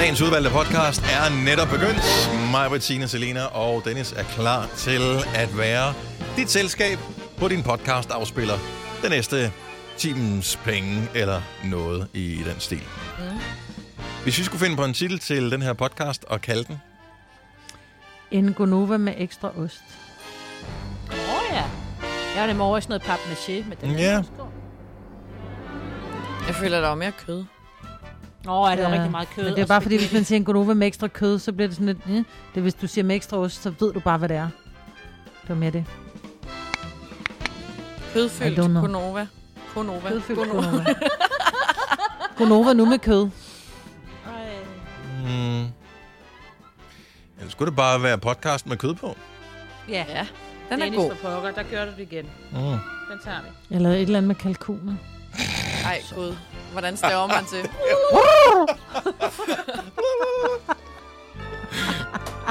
Dagens udvalgte podcast er netop begyndt. Mig, Bettina, Selina og Dennis er klar til at være dit selskab på din podcast afspiller den næste timens penge eller noget i den stil. Mm. Hvis vi skulle finde på en titel til den her podcast og kalde den, En Gonova med ekstra ost. Åh oh, ja. Jeg var nemlig over i sådan noget papmaché med den. Ja. Jeg føler, der var mere kød. Åh, oh, er det ja. rigtig meget kød. Men det er bare fordi, hvis man siger en Gonova med ekstra kød, så bliver det sådan lidt... Eh. Det er, hvis du siger med ekstra ost, så ved du bare, hvad det er. Det var mere det. Kødfyldt. Konova. Konova. Kødfyldt. Gonova. Gonova nu med kød. Ej. hmm, eller skulle det bare være podcast med kød på? Ja, Ja, den er Dennis god. for pokker, der gør du det igen. Mm. Den tager vi. Eller et eller andet med kalkuner. Ej, gud. Hvordan staver man til?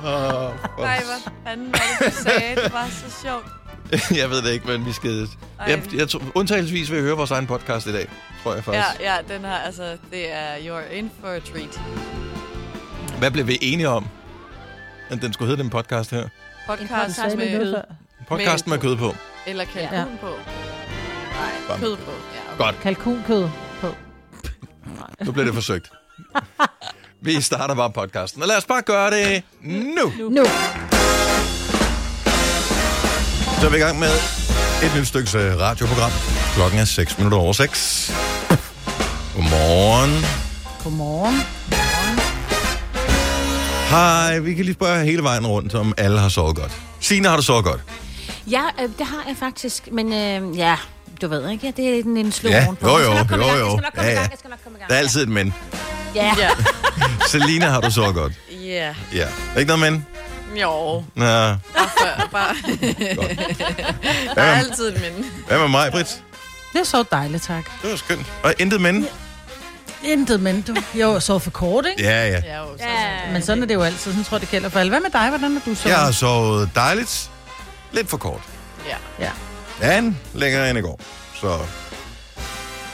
Oh, Nej, hvad fanden var det, du sagde? Det var så sjovt. jeg ved det ikke, men vi skal... Jeg, jeg tror, undtagelsesvis vil jeg høre vores egen podcast i dag, tror jeg Ja, faktisk. ja, den her, altså, det er You're in for a treat. Hvad blev vi enige om, at den skulle hedde den podcast her? Podcast podcast med noget kød. Podcast med kød på. Eller kalkun Ja. på. Nej, kød på. Ja, okay. Godt, Kalkunkød på. nu bliver det forsøgt. Vi starter bare podcasten, og lad os bare gøre det nu. Nu. Så er vi i gang med et nyt stykke øh, radioprogram. Klokken er 6 minutter over 6. Godmorgen. Godmorgen. Hej, vi kan lige spørge hele vejen rundt, om alle har sovet godt. Signe, har du sovet godt? Ja, øh, det har jeg faktisk. Men øh, ja, du ved ikke, ja, det er en, en slå Ja, ovenpå. jo, Jeg skal jo, i jo, gang, jo. Jeg skal nok komme Ja, i gang, ja. jeg skal nok komme i gang. Der er altid et men. Ja. Ja. Selina, har du sovet godt? Ja. Ja. Ikke noget men? Jo. Nå. Bare. Der er altid et minde. hvad med mig, Britt? Det er så dejligt, tak. Det var skønt. Og intet men? Intet, men du. Jo, så for kort, ikke? Ja, ja. Ja, jo, så, Ja. Men sådan er det jo altid. Sådan tror jeg, det gælder for alle. Hvad med dig? Hvordan har du så? Jeg har sovet dejligt. Lidt for kort. ja. Ja. Men længere end i går. Så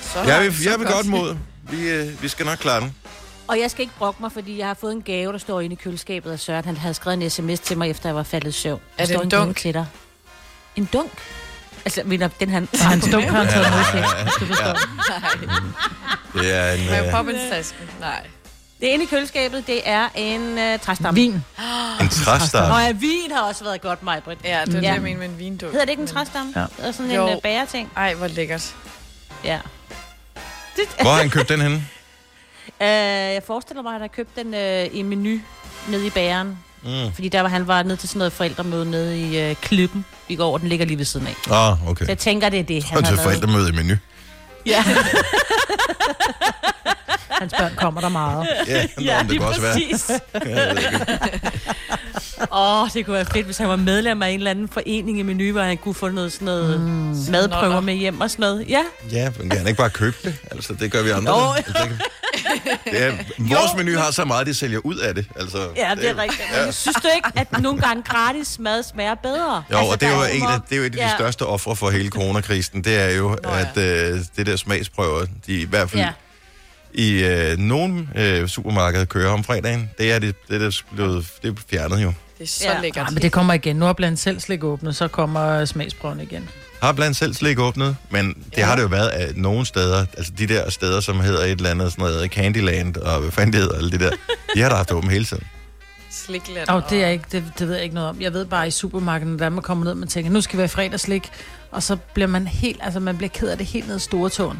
Så jeg vil, jeg vil godt mod. Vi, øh, vi skal nok klare den. Og jeg skal ikke brokke mig, fordi jeg har fået en gave, der står inde i køleskabet af Søren. Han havde skrevet en sms til mig, efter jeg var faldet i søvn. Der Er det står en dunk? til dig. En dunk? Altså, mener, den han... Han stod har han taget med til. forstår. Nej. Det er en, Med øh. Nej. Det inde i køleskabet, det er en uh, træstamme. Vin. en træstar. Og ja, vin har også været godt, mig, Britt. Ja, det er Ja. det, jeg mener med en vinduk. Hedder det ikke en træstamme? Ja. Det er sådan Jo. en uh, bæreting. Ej, hvor lækkert. Ja. Hvor har han købt den henne? Uh, jeg forestiller mig, at jeg købte den uh, i menu nede i bæren. Mm. Fordi der var han var nede til sådan noget forældremøde nede i uh, klubben i går, og den ligger lige ved siden af. Oh, okay. Så jeg tænker, det er det, han Og har til lavet. forældremøde i menu. Ja, Hans børn kommer der meget. Ja, ja det lige kan også være. præcis. Åh, oh, det kunne være fedt, hvis han var medlem af en eller anden forening i menu, hvor han kunne få noget sådan noget mm. madprøver med hjem og sådan noget. Ja, Ja, men kan han ikke bare købe det? Altså, det gør vi andre. Jo. Er, vores menu har så meget, de sælger ud af det. Altså, ja det er rigtigt. Men synes du ikke, at nogle gange gratis mad smager bedre? Jo, altså, og det er jo, der en af, det er jo et af de Ja. største ofre for hele coronakrisen. Det er jo, Nå ja. at øh, det der smagsprøver, de i hvert fald Ja. i øh, nogle øh, supermarkeder kører om fredagen, det er det, det, er blevet, det er fjernet jo. Det er så Ja. ja. lækkert. Ja, men det kommer igen. Nu er blandt selv slik åbnet, så kommer smagsprøven igen. Har blandt selv slik åbnet, men det Ja. har det jo været af nogle steder, altså de der steder, som hedder et eller andet sådan noget Candyland, og hvad fanden det hedder, alle de der, de har da haft åbent hele tiden. Slikland. Og det, er ikke, det, det ved jeg ikke noget om. Jeg ved bare i supermarkedet, der man kommer ned, man tænker, nu skal vi have fredagslik. Og så bliver man helt, altså man bliver ked af det helt ned i store tåen.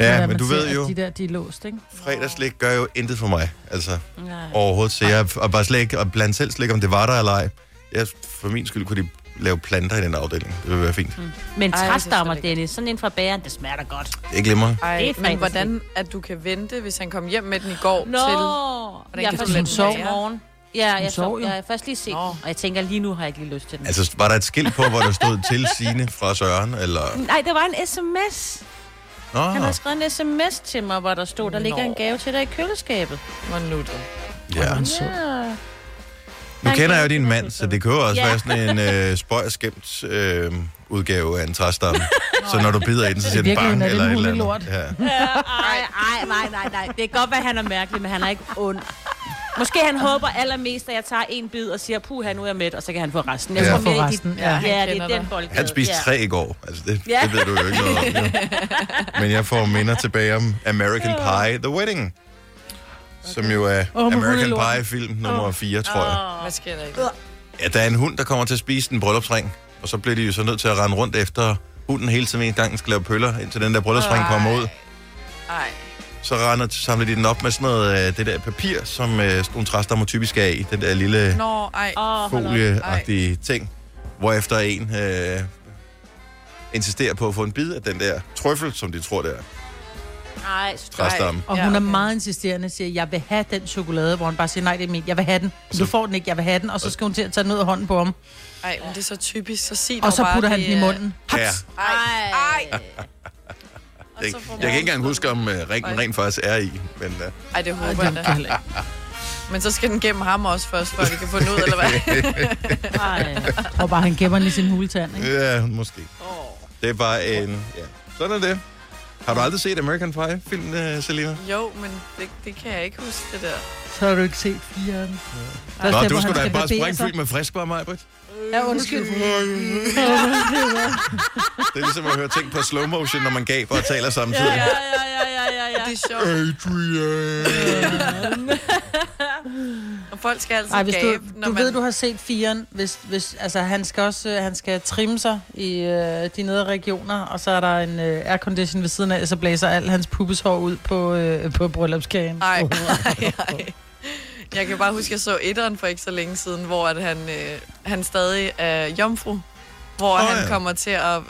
Ja, men du ved jo, de der, de er låst, ikke? fredagslik gør jo intet for mig, altså Nej. overhovedet. Så jeg, og bare slet ikke, og blandt selv slik, om det var der eller ej. Jeg, for min skyld kunne de lave planter i den afdeling. Det ville være fint. Mm. Men Ej, træstammer, det er Dennis, sådan en fra bæren, det smager da godt. Det er glimrende. Ej, Det er men hvordan at du kan vente, hvis han kom hjem med den i går Nå, til... jeg kan har du lade først den sov være? morgen. Ja, jeg sov. Jeg har først lige set Nå. den, og jeg tænker, lige nu har jeg ikke lige lyst til den. Altså, var der et skilt på, hvor der stod til Sine fra Søren, eller... Nej, der var en sms. Nå, Han har skrevet en sms til mig, hvor der stod, der ligger Nå. en gave til dig i køleskabet. Hvor nuttet. ja. Ja. Nu kender jeg jo din mand, så det kan jo også Ja. være sådan en øh, spøj og skæmt øh, udgave af en træstamme. så når du bider i den, så siger den bang er det eller et eller andet. Ja. Ej, ej, nej, nej, nej. Det kan godt være, at han er mærkelig, men han er ikke ond. Måske han håber allermest, at jeg tager en bid og siger, puh, nu er jeg mæt, og så kan han få resten. Jeg Ja. tror Få mere, det- resten, ja. Ja, Han ja det er den boldgade. Han spiste ja. tre i går. Altså, det, Ja. det ved du jo ikke noget om. Jo. Men jeg får minder tilbage om American Pie The Wedding. Som jo er med American. Pie-film nummer 4, tror jeg. Hvad sker der ikke? Ja, der er en hund, der kommer til at spise en bryllupsring. Og så bliver de jo så nødt til at rende rundt efter hunden hele tiden en gang, den skal lave pøller, indtil den der bryllupsring kommer ud. Ej. Så render, samler de den op med sådan noget, øh, det der papir, som øh, nogle træstammer typisk er i. Den der lille Nå, ej. Folieagtige ting. Hvorefter en øh, insisterer på at få en bid af den der trøffel, som de tror, det er. Ej, så tror jeg. Træstamme. Og Ja, hun er meget insisterende og siger, jeg vil have den chokolade, hvor han bare siger, nej, det er min, jeg vil have den. Du Så- får den ikke, jeg vil have den. Og så skal hun til at tage den ud af hånden på ham. Ej, men det er så typisk. Så sig Og så bare, putter han den i munden. Ja. Ej. Ej. Og Jeg, jeg kan ikke engang huske, om øh, ringen rent faktisk er i. Men øh, Ej, det håber jeg er da. Men så skal den gennem ham også først, før vi kan få den ud, eller hvad? Ej. Og bare han gemmer den i sin huletand, ikke? ja, måske. Det er bare en... Ja. Sådan er det. Har du aldrig set American Pie-filmen, øh, Selina? Jo, men det, det kan jeg ikke huske, det der. Så har du ikke set firen. Der Nå, du skulle da bare springe fyldt med friskbar, Majbrit. Ja, undskyld. Det er ligesom at høre ting på slow motion, når man gaber og taler samtidig. Ja, ja, ja, ja, ja, ja. Det er sjovt. Adrian. Og folk skal altid Ej, hvis du, gabe, når du man... ved, du har set firen, hvis, hvis, altså han skal også øh, han skal trimme sig i øh, de nedre regioner, og så er der en øh, aircondition ved siden af, så blæser al hans pubeshår ud på, øh, på bryllupskagen. Ej, ej, ej. Jeg kan bare huske, at jeg så etteren for ikke så længe siden, hvor at han, øh, han stadig er jomfru. Hvor oh, han ja. kommer til at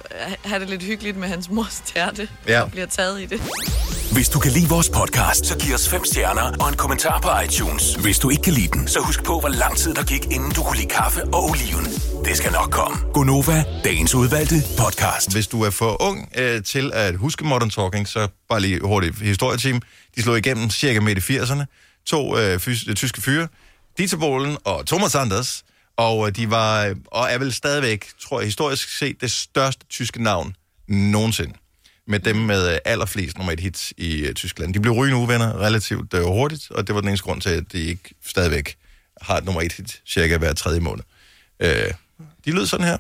have det lidt hyggeligt med hans mors tærte, Ja. og bliver taget i det. Hvis du kan lide vores podcast, så giv os fem stjerner og en kommentar på iTunes. Hvis du ikke kan lide den, så husk på, hvor lang tid der gik, inden du kunne lide kaffe og oliven. Det skal nok komme. Gonova, dagens udvalgte podcast. Hvis du er for ung øh, til at huske Modern Talking, så bare lige hurtigt historieteam. De slog igennem cirka midt i 80'erne. To øh, fys- tyske fyre, Dieter Bohlen og Thomas Anders. Og øh, de var, øh, og er vel stadigvæk, tror jeg, historisk set det største tyske navn nogensinde. Med dem med øh, allerflest nummer et hits i Tyskland. De blev rygende uvenner relativt hurtigt, og det var den eneste grund til, at de ikke stadigvæk har et nummer et hit cirka hver tredje måned. Øh, de lød sådan her.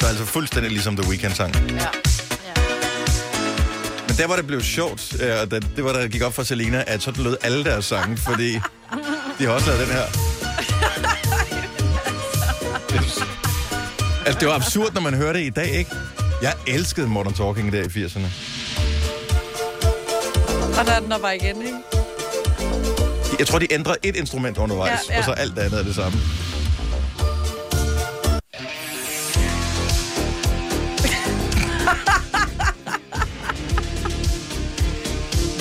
Så altså fuldstændig ligesom The Weeknd-sang. Ja. Men der var det blev sjovt, øh, og det, det var der gik op for Selina, at sådan lød alle deres sange, fordi de har også lavet den her. Altså, det var absurd, når man hører det i dag, ikke? Jeg elskede Modern Talking der i 80'erne. Og der er den der bare igen, ikke? Jeg tror, de ændrer et instrument undervejs, Ja, ja. og så alt det andet er det samme.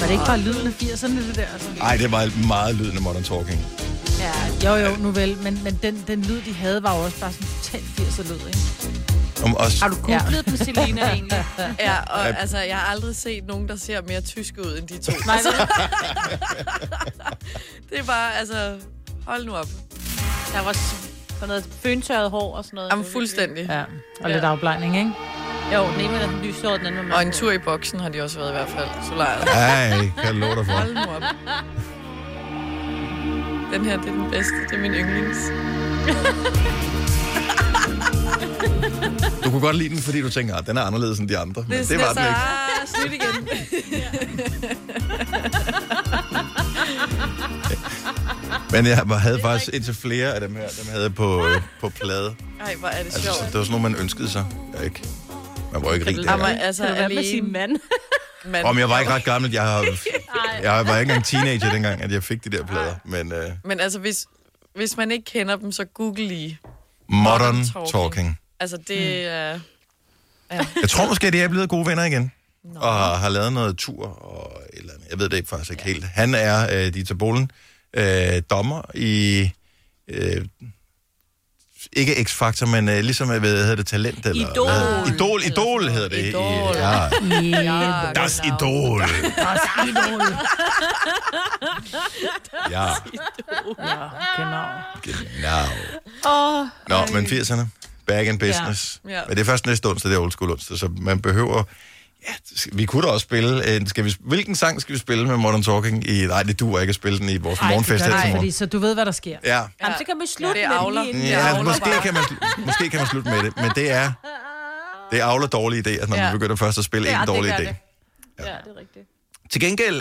Var det ikke bare lyden af 80'erne, det der? Altså? Ej, det var meget lydende Modern Talking. Ja, jo jo, nu vel, men, men den, den lyd, de havde, var jo også bare sådan totalt 80'er lyd, ikke? Om os. Har du googlet den, Selina, egentlig? Ja, og altså, jeg har aldrig set nogen, der ser mere tysk ud end de to. Nej, Altså, det er bare, altså, hold nu op. Der var sådan noget føntørret hår og sådan noget. Jamen, fuldstændig. Ja, og Ja. lidt afblejning, ikke? Jo, den ene var den lyshåret, den anden var Og en tur i boksen har de også været i hvert fald. Solariet. Ej, kan jeg love dig for. Hold nu op. Den her, det er den bedste. Det er min yndlings. Du kunne godt lide den, fordi du tænker, at den er anderledes end de andre. Men det, det var så, den ikke. ah, slut igen. Men jeg havde faktisk indtil flere af dem her, dem havde på, øh, på plade. Ej, hvor er det Altså, så sjovt. det var sådan noget, man ønskede sig. Jeg ikke. Man var jo ikke rig Jamen, dengang. altså, Kan du sige mand? Man, Om jeg var ikke ret gammel. Jeg, har, jeg var ikke engang teenager dengang, at jeg fik de der plader. Men uh, Men altså, hvis, hvis man ikke kender dem, så google lige. Modern Modern Talking. Talking. Altså, det er... Jeg tror måske, at de er blevet gode venner igen. Og har, har lavet noget tur og et eller andet. Jeg ved det ikke faktisk ikke helt. Han er, uh, Dieter Bohlen, uh, dommer i... Uh, ikke X-Factor, men uh, ligesom, hvad hedder det, talent? Eller, Idol. Hvad? hedder det? Idol, Eller Idol hedder det. Idol. Ja, Ja, das Idol. Ja, ja, genau. genau. Åh, Nå, men 80'erne. Back in business. Ja. Ja. Men det er først næste onsdag, det er old school onsdag, så man behøver... Ja, vi kunne da også spille... En, skal vi, hvilken sang skal vi spille med Modern Talking i... Nej, det duer ikke at spille den i vores morgenfest her til Nej, morgen. fordi så du ved, hvad der sker. Ja, Jamen, så kan vi slutte det med den ja avler måske, bare. kan man, måske kan man slutte med det, men det er... Det er avler dårlige idéer, når Ja. man begynder først at spille Ja, en dårlig idé. det. Ja, det er rigtigt. Til gengæld,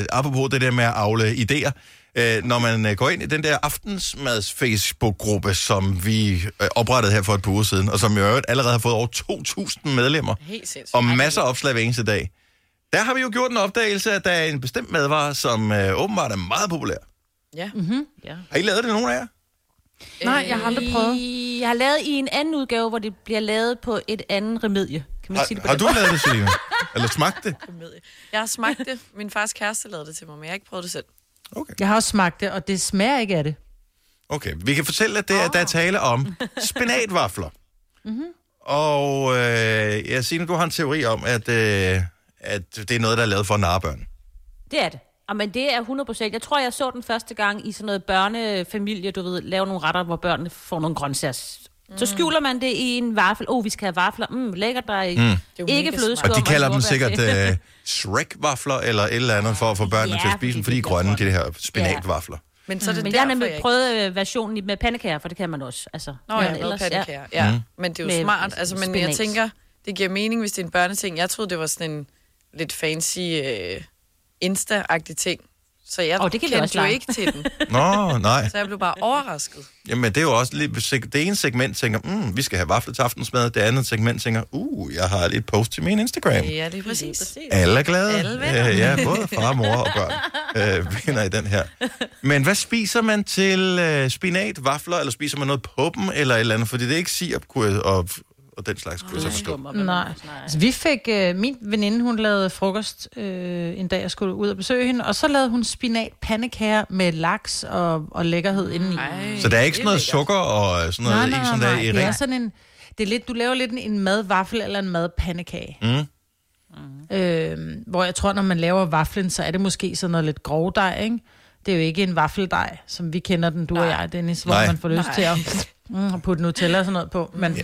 øh, apropos det der med at afle idéer, øh, når man øh, går ind i den der aftensmads Facebook-gruppe, som vi øh, oprettede her for et par uger siden, og som i øvrigt allerede har fået over 2.000 medlemmer, Helt sindssygt. og masser af opslag hver eneste dag, der har vi jo gjort en opdagelse, at der er en bestemt madvare, som øh, åbenbart er meget populær. Ja. Ja. Har I lavet det, nogen af jer? Nej, jeg har aldrig prøvet. I- Jeg har lavet i en anden udgave, hvor det bliver lavet på et andet remedie. Kan man sige det Har, på har den du lavet det, Selina? Eller smagt det? Jeg har smagt det. Min fars kæreste lavede det til mig, men jeg har ikke prøvet det selv. Okay. Jeg har også smagt det, og det smager ikke af det. Okay, vi kan fortælle, at det, oh. der er tale om spinatvafler. Mm-hmm. Og øh, jeg siger, du har en teori om, at, øh, at det er noget, der er lavet for at narre børn. Det er det. Og men det er 100 procent. Jeg tror, jeg så den første gang i sådan noget børnefamilie, du ved, lave nogle retter, hvor børnene får nogle grøntsager. Mm. Så skjuler man det i en vaffel. Åh, oh, vi skal have vafler. Mm, lækkert, der er mm. ikke flødeskum. Og de kalder dem sikkert øh, Shrek-vafler eller et eller andet for at få børnene Ja, til at spise dem, fordi de er det grønne, de her spinatvafler. Men så er det Men jeg har nemlig jeg prøvet øh, versionen i- med pandekager, for det kan man også. Altså, Nå, men jeg har ellers- pandekager. Ja. Mm. ja. Men det er jo Med smart. Altså, men jeg spinat. tænker, det giver mening, hvis det er en børneting. Jeg troede, det var sådan en lidt fancy øh, Insta-agtig ting. Så jeg oh, det kan kendte også jo lege. ikke til den. Nå, nej. Så jeg blev bare overrasket. Jamen, det er jo også lidt... seg- Det ene segment tænker, mm, vi skal have vafler til aftensmad. Det andet segment tænker, uh, jeg har lige et post til min Instagram. Ja, det er præcis. Alle er glade. Alle. Øh, ja, både far, mor og børn øh, vinder i den her. Men hvad spiser man til øh, spinat, vafler, eller spiser man noget på dem, eller et eller andet? Fordi det er ikke sirup kunne jeg, og, og den slags, kunne jeg så forstå. Nej. Altså, vi fik, øh, min veninde, hun lavede frokost øh, en dag, jeg skulle ud og besøge hende, og så lavede hun spinat pandekager med laks og, og lækkerhed indeni. Ej, Så der er ikke sådan noget sukker og sådan noget nej, i, nej, som nej, der er nej. i Det er sådan en, det er lidt, du laver lidt en, en madvaffel eller en madpandekage. Mm. Øh, hvor jeg tror, når man laver vaflen, så er det måske sådan noget lidt grovdej, ikke? Det er jo ikke en vaffeldej, som vi kender den, du Nej. og jeg, Dennis, hvor Nej. man får lyst Nej. til at mm, putte Nutella og sådan noget på. Men,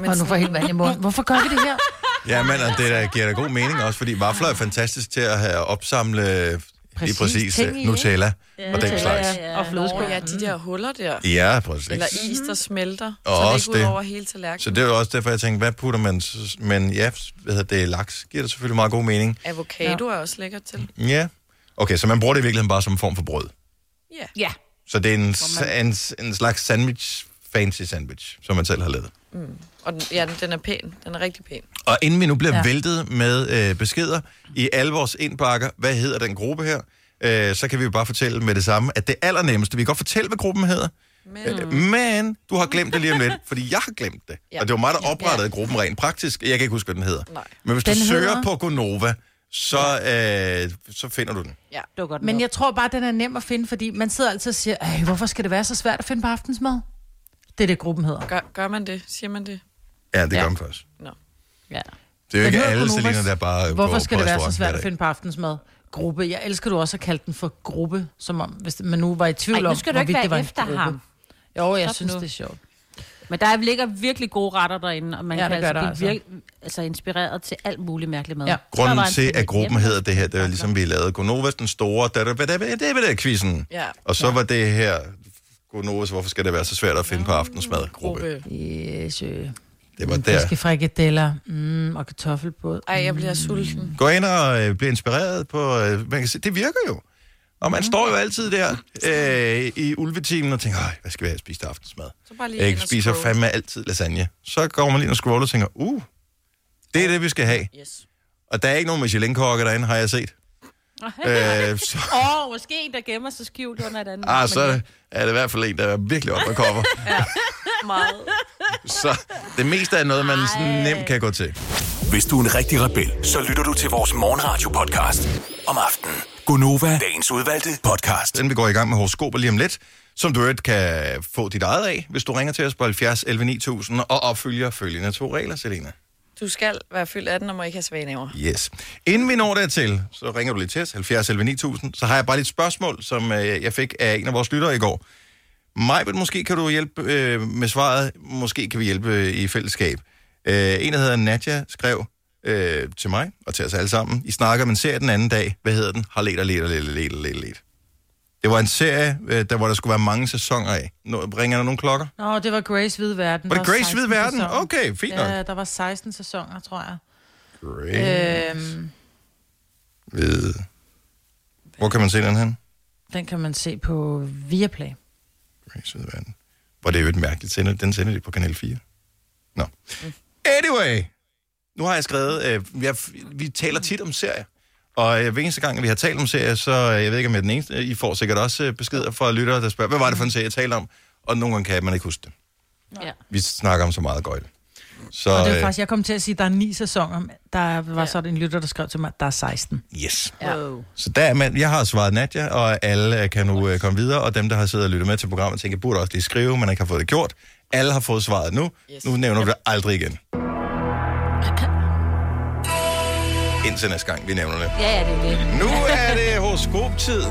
Men og nu får helt vand i munden. Hvorfor gør vi det her? Ja, men og det der giver da god mening også, fordi vafler er fantastisk til at have opsamle lige Præcis, præcis ting øh, Nutella og den slags. ja. Og flødeskum. Nå, ja, de der huller der. Ja, præcis. Eller is, der smelter. Og så det også ikke ud det. over hele tallerkenen. Så det er jo også derfor, jeg tænkte, hvad putter man? Men ja, hvad hedder det, laks giver det selvfølgelig meget god mening. Avocado er også lækkert til. Ja. Okay, så man bruger det i virkeligheden bare som en form for brød. Ja. Ja. Så det er en, en, en slags sandwich, fancy sandwich, som man selv har lavet. Og den, ja, den- er pæn. Den er rigtig pæn. Og inden vi nu bliver ja. Ja. væltet med øh, beskeder i alle vores indbakker, hvad hedder den gruppe her, øh, så kan vi jo bare fortælle med det samme, at det allernemmeste, vi kan godt fortælle, hvad gruppen hedder, Men, øh, men du har glemt det lige om lidt, fordi jeg har glemt det. Ja. Ja. Og det var mig, der oprettede gruppen rent praktisk. Jeg kan ikke huske, hvad den hedder. Nej. Men hvis Den du søger hedder- på Gonova, så, øh, så finder du den. ja. Dukker den Men op. jeg tror bare, den er nem at finde, fordi man sidder altid og siger, hvorfor skal det være så svært at finde på aftensmad? Det er det, gruppen hedder. Gør, gør man det? Siger man det? Ja, det ja. Gør den først. Nå. Ja. Det er jo ikke alle. Selina, der bare Hvorfor går skal på det være så svært at finde på aftensmad? Gruppe. Jeg elsker du også at kalde den for gruppe, som om, hvis man nu var i tvivl Ej, om, skal du ikke hvorvidt være det var en efter gruppe. ham. Jo, jeg Stop synes, nu. det er sjovt. Men der ligger virkelig gode retter derinde, og man Ja, kan altså blive altså. virke, altså inspireret til alt muligt mærkeligt mad. Ja. Grunden en til, at gruppen hedder det her, det var ligesom, vi lavede Gonovas, den store, da da da da da da quizzen Ja. Og så var det her, Gonovas, hvorfor skal det være så svært at finde på aftensmad? Gruppe. Gruppe. Yes, øh. Det var der. Fiskefrikadeller mm, og kartoffelbåd. Ej, jeg bliver sulten. Gå ind og øh, blive inspireret på, øh, man kan se, det virker jo. Og man står jo altid der øh, i ulvetimen og tænker, Ej, hvad skal vi have spist til aftensmad? Så bare lige Jeg spiser scroll. fandme altid lasagne. Så går man lige og scroller og tænker, uh, det er det, vi skal have. Yes. Og der er ikke nogen Michelin-kokke derinde, har jeg set. Øh, så, Åh, oh, måske en, der gemmer sig skjult under et andet. ah, så er det, er det i hvert fald en, der er virkelig op med kopper. Meget. Så det meste er noget, man sådan nemt kan gå til. Hvis du er en rigtig rebel, så lytter du til vores morgenradio-podcast om aftenen. Gunova, dagens udvalgte podcast. Den vi går i gang med horoskoper lige om lidt, som du øvrigt kan få dit eget af, hvis du ringer til os på 70 11 9000 og opfylder følgende to regler, Selena. Du skal være fyldt 18 og må ikke have svage næver. Yes. Inden vi når dertil, så ringer du lige til os, 70 11 9000, så har jeg bare lidt spørgsmål, som øh, jeg fik af en af vores lyttere i går. Majbet, måske kan du hjælpe øh, med svaret. Måske kan vi hjælpe øh, i fællesskab. Øh, en, der hedder Nadja, skrev øh, til mig og til os alle sammen. I snakker om en serie den anden dag. Hvad hedder den? Har let og let og let og let og let. Det var en serie, øh, der hvor der skulle være mange sæsoner af. Nå, ringer der nogle klokker? Nå, det var Grace Hvid Verden. Var det Grace 16 Hvid Verden? sæsoner. Okay, fint nok. Ja, der var 16 sæsoner, tror jeg. Grace Øhm, Hvid. Hvor kan man se den hen? den kan man se på Viaplay. Grace Hvid Verden. Hvor det er jo et mærkeligt sender. Den sender de på Kanal 4. Nå. Anyway. Nu har jeg skrevet, øh, vi, har, vi taler tit om serier. Og øh, hver eneste gang, vi har talt om serier, så øh, jeg ved ikke, om jeg er den eneste, I får sikkert også øh, beskeder fra lyttere, der spørger, hvad var det for en serie, jeg talte om? Og nogle gange kan man ikke huske det. Ja. Vi snakker om så meget gøjl. Så, Og det er øh, faktisk, jeg kom til at sige, at der er ni sæsoner. Der var Ja. så en lytter, der skrev til mig, at der er 16. yes. Ja. Wow. Så der er man, jeg har svaret Nadja, og alle øh, kan nu øh, komme videre, og dem, der har siddet og lyttet med til programmet, tænker, burde også lige skrive, men ikke har fået det gjort. Alle har fået svaret nu. Yes. Nu nævner vi det aldrig igen. Indtil næste gang, vi nævner det. Ja, ja, det er det. Nu er det horoskoptid.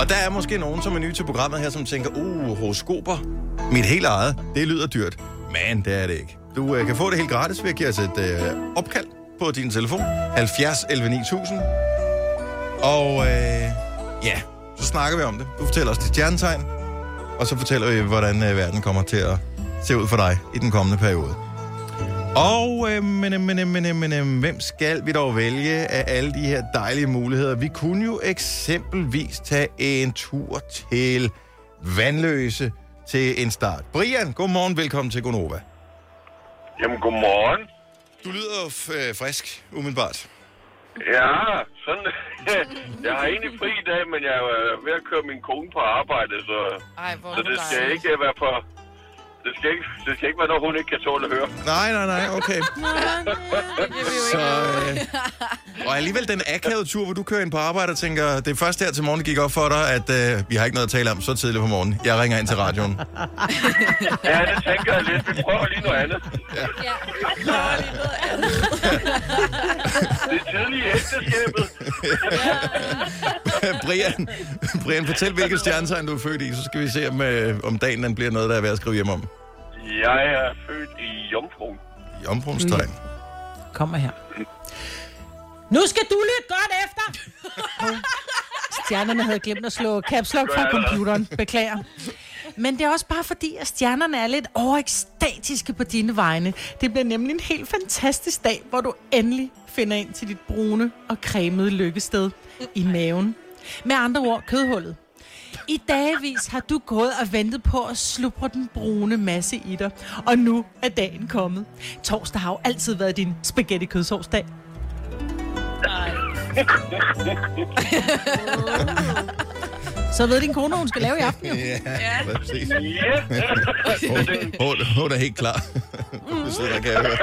Og der er måske nogen, som er nye til programmet her, som tænker, uh, horoskoper, mit helt eget, det lyder dyrt. Men det er det ikke. Du øh, kan få det helt gratis ved at give os et øh, opkald på din telefon. 70 11 9000. Og øh, ja, så snakker vi om det. Du fortæller os dit stjernetegn, og så fortæller vi, hvordan øh, verden kommer til at se ud for dig i den kommende periode. Og øh, men, men, men, men, men, hvem skal vi dog vælge af alle de her dejlige muligheder? Vi kunne jo eksempelvis tage en tur til Vandløse til en start. Brian, godmorgen, velkommen til Gonova. Jamen, godmorgen. Du lyder øh, frisk, umiddelbart. Ja, sådan. jeg har egentlig fri i dag, men jeg er øh, ved at køre min kone på arbejde, så, Ej, så det skal dejligt. ikke være for... Det skal, ikke, det skal ikke være noget, hun ikke kan tåle at høre. Nej, nej, nej, okay. Så, øh, og alligevel den akavede tur, hvor du kører ind på arbejde og tænker, det er først her til morgen, det gik op for dig, at øh, vi har ikke noget at tale om så tidligt på morgenen. Jeg ringer ind til radioen. Ja, det tænker jeg lidt. Vi prøver lige noget andet. Ja. Det er tidligt i ægteskabet. Brian, Brian, fortæl, hvilket stjernetegn du er født i, så skal vi se, om, øh, om dagen den bliver noget, der er værd at skrive hjem om. Jeg er født i Jomfruen. Jomfruens tegn. Kommer her. Nu skal du lytte godt efter! Stjernerne havde glemt at slå caps lock fra computeren. Beklager. Men det er også bare fordi, at stjernerne er lidt overekstatiske på dine vegne. Det bliver nemlig en helt fantastisk dag, hvor du endelig finder ind til dit brune og cremede lykkested i maven. Med andre ord, kødhullet. I dagevis har du gået og ventet på at slubre den brune masse i dig, og nu er dagen kommet. Torsdag har jo altid været din spaghetti kødsovsdag. Så ved din kone, hun skal lave i aften. Jo. Ja, præcis. Ja. Hun, hun, hun er helt klar. Du sidder der, kan jeg høre.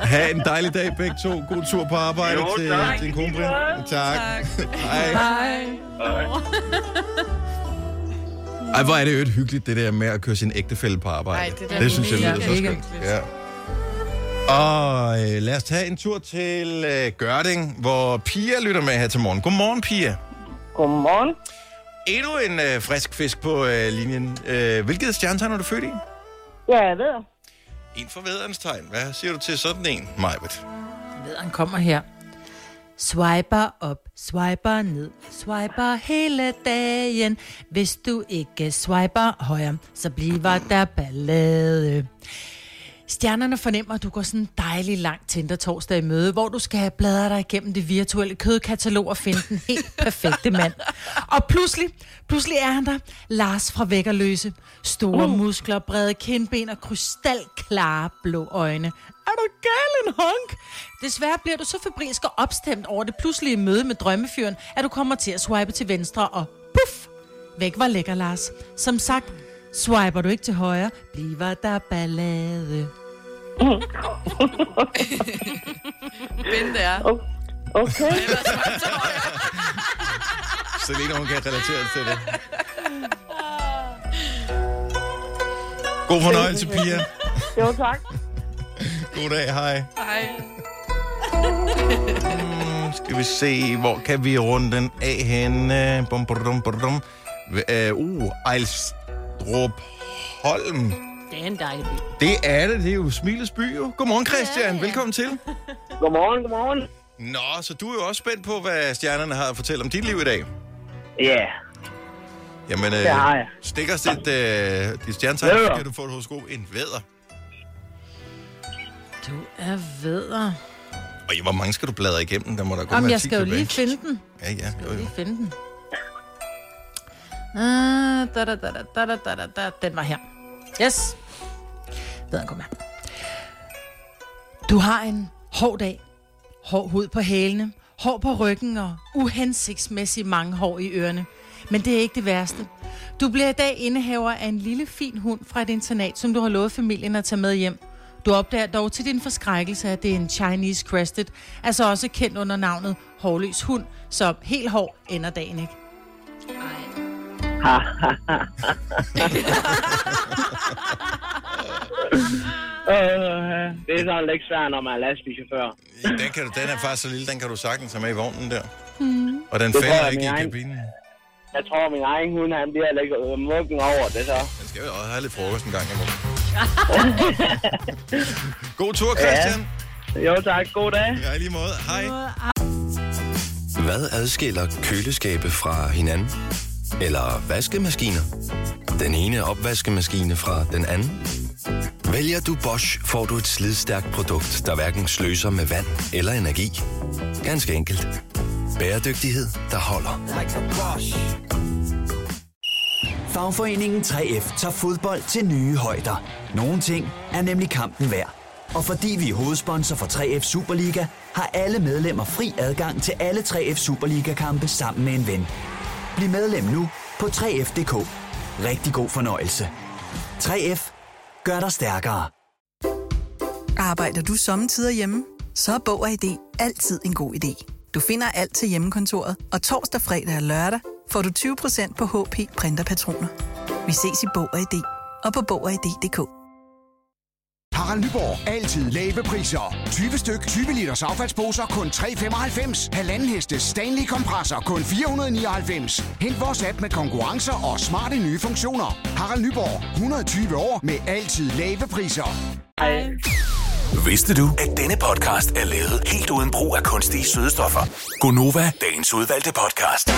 Ha' en dejlig dag begge to. God tur på arbejde Jo, til tak. din kone, Brian. Tak. Hej. Hej. Ej, hvor er det jo et hyggeligt, det der med at køre sin ægtefælle på arbejde. Ej, det er da det synes jeg lyder så skønt. Ja. Og øh, lad os tage en tur til øh, Gørding, hvor Pia lytter med her til morgen. Godmorgen, Pia. Godmorgen. Endnu en øh, frisk fisk på øh, linjen. Øh, hvilket stjernetegn er du født i? Ja, jeg ved. En for vædderens tegn. Hvad siger du til sådan en, Majbet? Lederen kommer her. Swiper op, swiper ned, swiper hele dagen. Hvis du ikke swiper højre, så bliver der ballade. Stjernerne fornemmer, at du går sådan en dejlig lang Tinder torsdag i møde, hvor du skal have bladret dig igennem det virtuelle kødkatalog og finde den helt perfekte mand. Og pludselig, pludselig er han der, Lars fra Vækkerløse. Store muskler, brede kindben og krystalklare blå øjne. Er du gal en honk? Desværre bliver du så febrilsk og opstemt over det pludselige møde med drømmefyren, at du kommer til at swipe til venstre og puff! Væk var lækker, Lars. Som sagt, swiper du ikke til højre, bliver der ballade. Binde er. Okay. Selina, hun kan relatere til det. God fornøjelse, Pia. Jo, tak. God dag, hej. Hej. Skal vi se, hvor kan vi runde den af henne? Bum, bum, bum, bum, bum. Øh, Uh, Ejlstrup Holm. Det er en dejlig by. Det er det, det er jo Smilets by jo. Godmorgen Christian, ja, ja. velkommen til. Godmorgen, godmorgen. Nå, så du er jo også spændt på, hvad stjernerne har at fortælle om dit liv i dag. Ja, Jamen, øh, Det har jeg. stik os dit, øh, dit stjernetegn, så kan du få et horoskop. En vædder. Du er vedder. Og hvor mange skal du bladre igennem? Der må der kun Jamen, jeg 10 skal jo lige finde den. Ja, ja, jo, jo. lige finde den. Ah, da, da, da, da, da, da, da, da. Den var her. Yes. Ved kom her. Du har en hård dag. Hård hud på hælene, hår på ryggen og uhensigtsmæssigt mange hår i ørerne. Men det er ikke det værste. Du bliver i dag indehaver af en lille fin hund fra et internat, som du har lovet familien at tage med hjem. Du opdager dog til din forskrækkelse, at det er en Chinese Crested, altså også kendt under navnet hårløs hund, så helt hård ender dagen ikke øh, det er sådan lidt svært, når man er lastbilchauffør. Den, kan du, den er faktisk så lille, den kan du sagtens have med i vognen der. Hmm. Og den falder jeg, ikke i kabinen. Jeg tror, min egen hund, han bliver lidt øh, muggen over det så. Den skal jo også have lidt frokost en gang imellem. God tur, Christian. Jo tak, god dag. Ja, i lige måde. Hej. Hvad adskiller køleskabe fra hinanden? Eller vaskemaskiner? Den ene opvaskemaskine fra den anden? Vælger du Bosch, får du et slidstærkt produkt, der hverken sløser med vand eller energi. Ganske enkelt. Bæredygtighed, der holder. Fagforeningen 3F tager fodbold til nye højder. Nogle ting er nemlig kampen værd. Og fordi vi er hovedsponsor for 3F Superliga, har alle medlemmer fri adgang til alle 3F Superliga-kampe sammen med en ven. Bliv medlem nu på 3F.dk. Rigtig god fornøjelse. 3F gør dig stærkere. Arbejder du sommetider hjemme? Så er Bog og ID altid en god idé. Du finder alt til hjemmekontoret, og torsdag, fredag og lørdag får du 20% på HP printerpatroner. Vi ses i Bog og ID og på Bog og ID.dk. Harald Nyborg. Altid lave priser. 20 styk, 20 liters affaldsposer kun 3,95. Halvanden heste Stanley kompresser kun 499. Hent vores app med konkurrencer og smarte nye funktioner. Harald Nyborg. 120 år med altid lave priser. Vidste du, at denne podcast er lavet helt uden brug af kunstige sødestoffer? Gonova, dagens udvalgte podcast.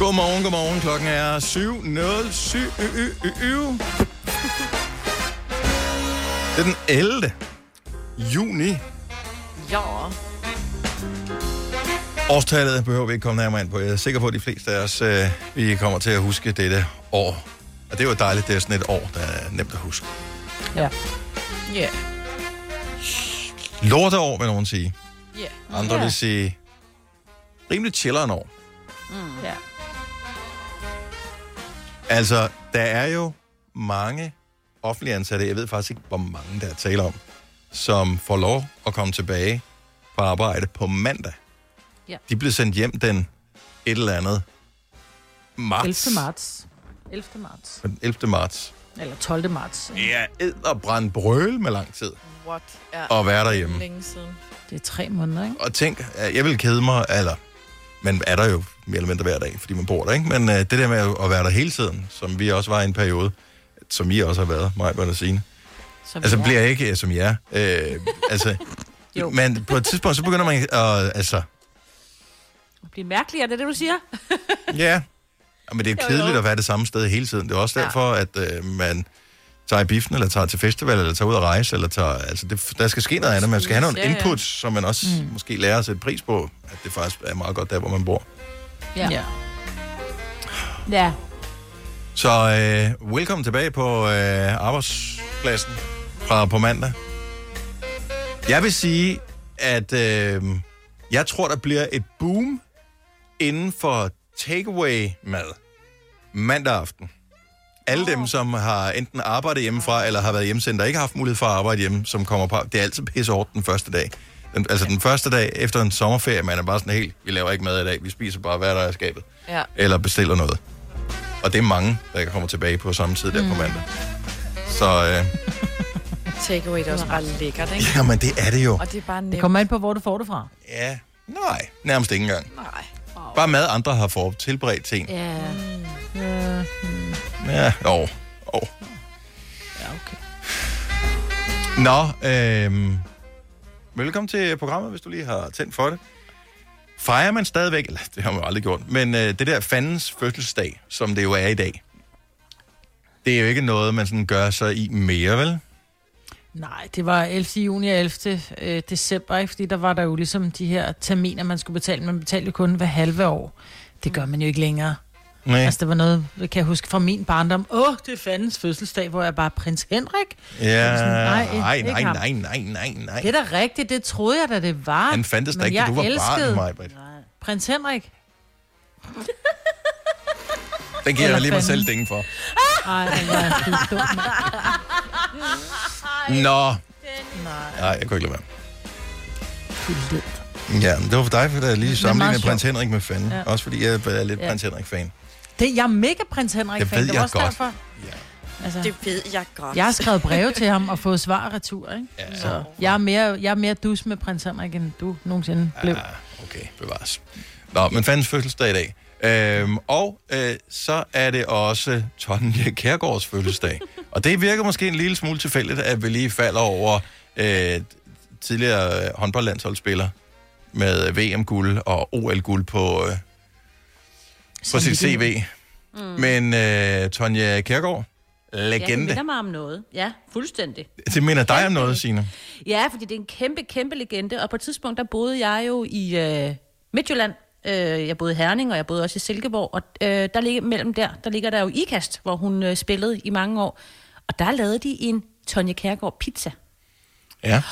Godmorgen, godmorgen. Klokken er 7.07. Ø, ø, ø, ø. Det er den 11. juni. Ja. Årstallet behøver vi ikke komme nærmere ind på. Jeg er sikker på, at de fleste af os øh, vi kommer til at huske dette år. Og det er jo dejligt, det er sådan et år, der er nemt at huske. Ja. Ja. Lorteår, vil nogen sige. Ja. Andre Ja. vil sige rimelig chilleren år. Mm. Ja. Altså, der er jo mange offentlige ansatte, jeg ved faktisk ikke, hvor mange der er tale om, som får lov at komme tilbage på arbejde på mandag. Ja. De blev sendt hjem den et eller andet marts. 11. marts. 11. marts. Den 11. marts. Eller 12. marts. Ja, ed og brænde brøl med lang tid. What? Ja. Og være derhjemme. Længe siden. Det er tre måneder, ikke? Og tænk, at jeg vil kede mig, eller man er der jo mere eller mindre hver dag, fordi man bor der, ikke? Men uh, det der med at være der hele tiden, som vi også var i en periode, som I også har været, mig og Signe. Som Altså er. bliver jeg ikke, som jeg er. Øh, altså, Jo. men på et tidspunkt, så begynder man at, altså, Det bliver mærkeligt, er det det, du siger? ja. Ja, Men det er Jo, kedeligt jo. at være det samme sted hele tiden. Det er også Ja. derfor, at øh, man tager i biffen, eller tager til festival, eller tager ud at rejse, eller tager, altså det, der skal ske noget andet. Man skal have nogle Ja, ja. inputs, som man også mm. måske lærer at sætte pris på, at det faktisk er meget godt der, hvor man bor. Ja. Ja. Ja. Så øh, velkommen tilbage på øh, arbejdspladsen fra på mandag. Jeg vil sige, at øh, jeg tror, der bliver et boom inden for takeaway-mad mandag aften. Alle dem, som har enten arbejdet hjemmefra, eller har været hjemsendt og ikke har haft mulighed for at arbejde hjemme, som kommer på, det er altid pisse hårdt den første dag. Den, altså den første dag efter en sommerferie, man er bare sådan helt, vi laver ikke mad i dag, vi spiser bare, hvad der er i skabet. Ja. Eller bestiller noget. Og det er mange, der kommer tilbage på samme tid der mm. på mandag. Så øh, Takeaway det er også bare lækkert, ikke? Jamen, det er det jo. Og det er bare nemt. Det kommer ind på, hvor du får det fra. Ja, nej, nærmest ikke engang. Nej. Bare mad, andre har for tilberedt ting. Ja. Ja. Ja, jo. jo. Ja, okay. Nå, øhm, velkommen til programmet, hvis du lige har tændt for det. Fejrer man stadigvæk, eller det har man jo aldrig gjort, men øh, det der fandens fødselsdag, som det jo er i dag, det er jo ikke noget, man sådan gør sig i mere, vel? Nej, det var 11. juni og 11. øh, december, ikke? fordi der var der jo ligesom de her terminer, man skulle betale. Man betalte kun hver halve år. Det gør man jo ikke længere. Nej. Altså, det var noget, jeg kan huske fra min barndom. Åh, det er fandens fødselsdag, hvor jeg bare prins Henrik. Ja, Sådan, nej, nej, nej, nej, nej, nej, nej. Det er da rigtigt, det troede jeg da, det var. Han fandtes da ikke, du var barn, elskede Majbrit. Prins Henrik. Den giver jeg lige mig selv ding for. Ej, jeg er dum. Nå. Nej. Jeg kunne ikke lade være. Ja, men det var for dig, for jeg lige sammenlignede prins Henrik med fanden. Ja. Også fordi jeg er lidt Ja. prins Henrik-fan. Det, jeg er mega prins Henrik Det fan. ved det jeg var også godt. Derfor. Altså, Det ved jeg godt. jeg har skrevet breve til ham og fået svar og retur, ikke? Ja. Så jeg er, mere, jeg er mere dus med prins Henrik, end du nogensinde blev. Okay, bevares. Nå, men fandens fødselsdag i dag. Øhm, og øh, så er det også Tonje Kærgaards fødselsdag. og det virker måske en lille smule tilfældigt, at vi lige falder over øh, tidligere øh, håndboldlandsholdsspiller med VM-guld og OL-guld på, øh, på sit CV. Mm. Men øh, Tonje Kærgaard, Ja, det legende. minder mig om noget. Ja, fuldstændig. det minder dig om noget, Signe. Ja, fordi det er en kæmpe, kæmpe legende. Og på et tidspunkt, der boede jeg jo i øh, Midtjylland. Øh, jeg boede i Herning, og jeg boede også i Silkeborg. Og øh, der ligger, mellem der, der ligger der jo Ikast, hvor hun øh, spillede i mange år. Og der lavede de en Tonje Kærgaard pizza. Ja.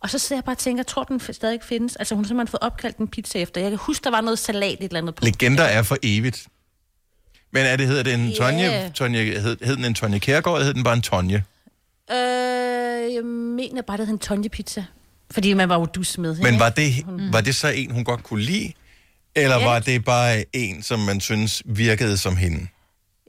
Og så sidder jeg bare og tænker, tror den stadig findes? Altså hun har simpelthen fået opkaldt en pizza efter. Jeg kan huske, der var noget salat et eller andet på. Legender er for evigt. Men er det, hedder det en Ja. Tonje? Tonje hed, hed den en Tonje Kærgaard, eller hed den bare en Tonje? Øh, jeg mener bare, det hed en Tonje pizza. Fordi man var jo dus med. Men var det, var det så en, hun godt kunne lide? Eller Ja. var det bare en, som man synes virkede som hende?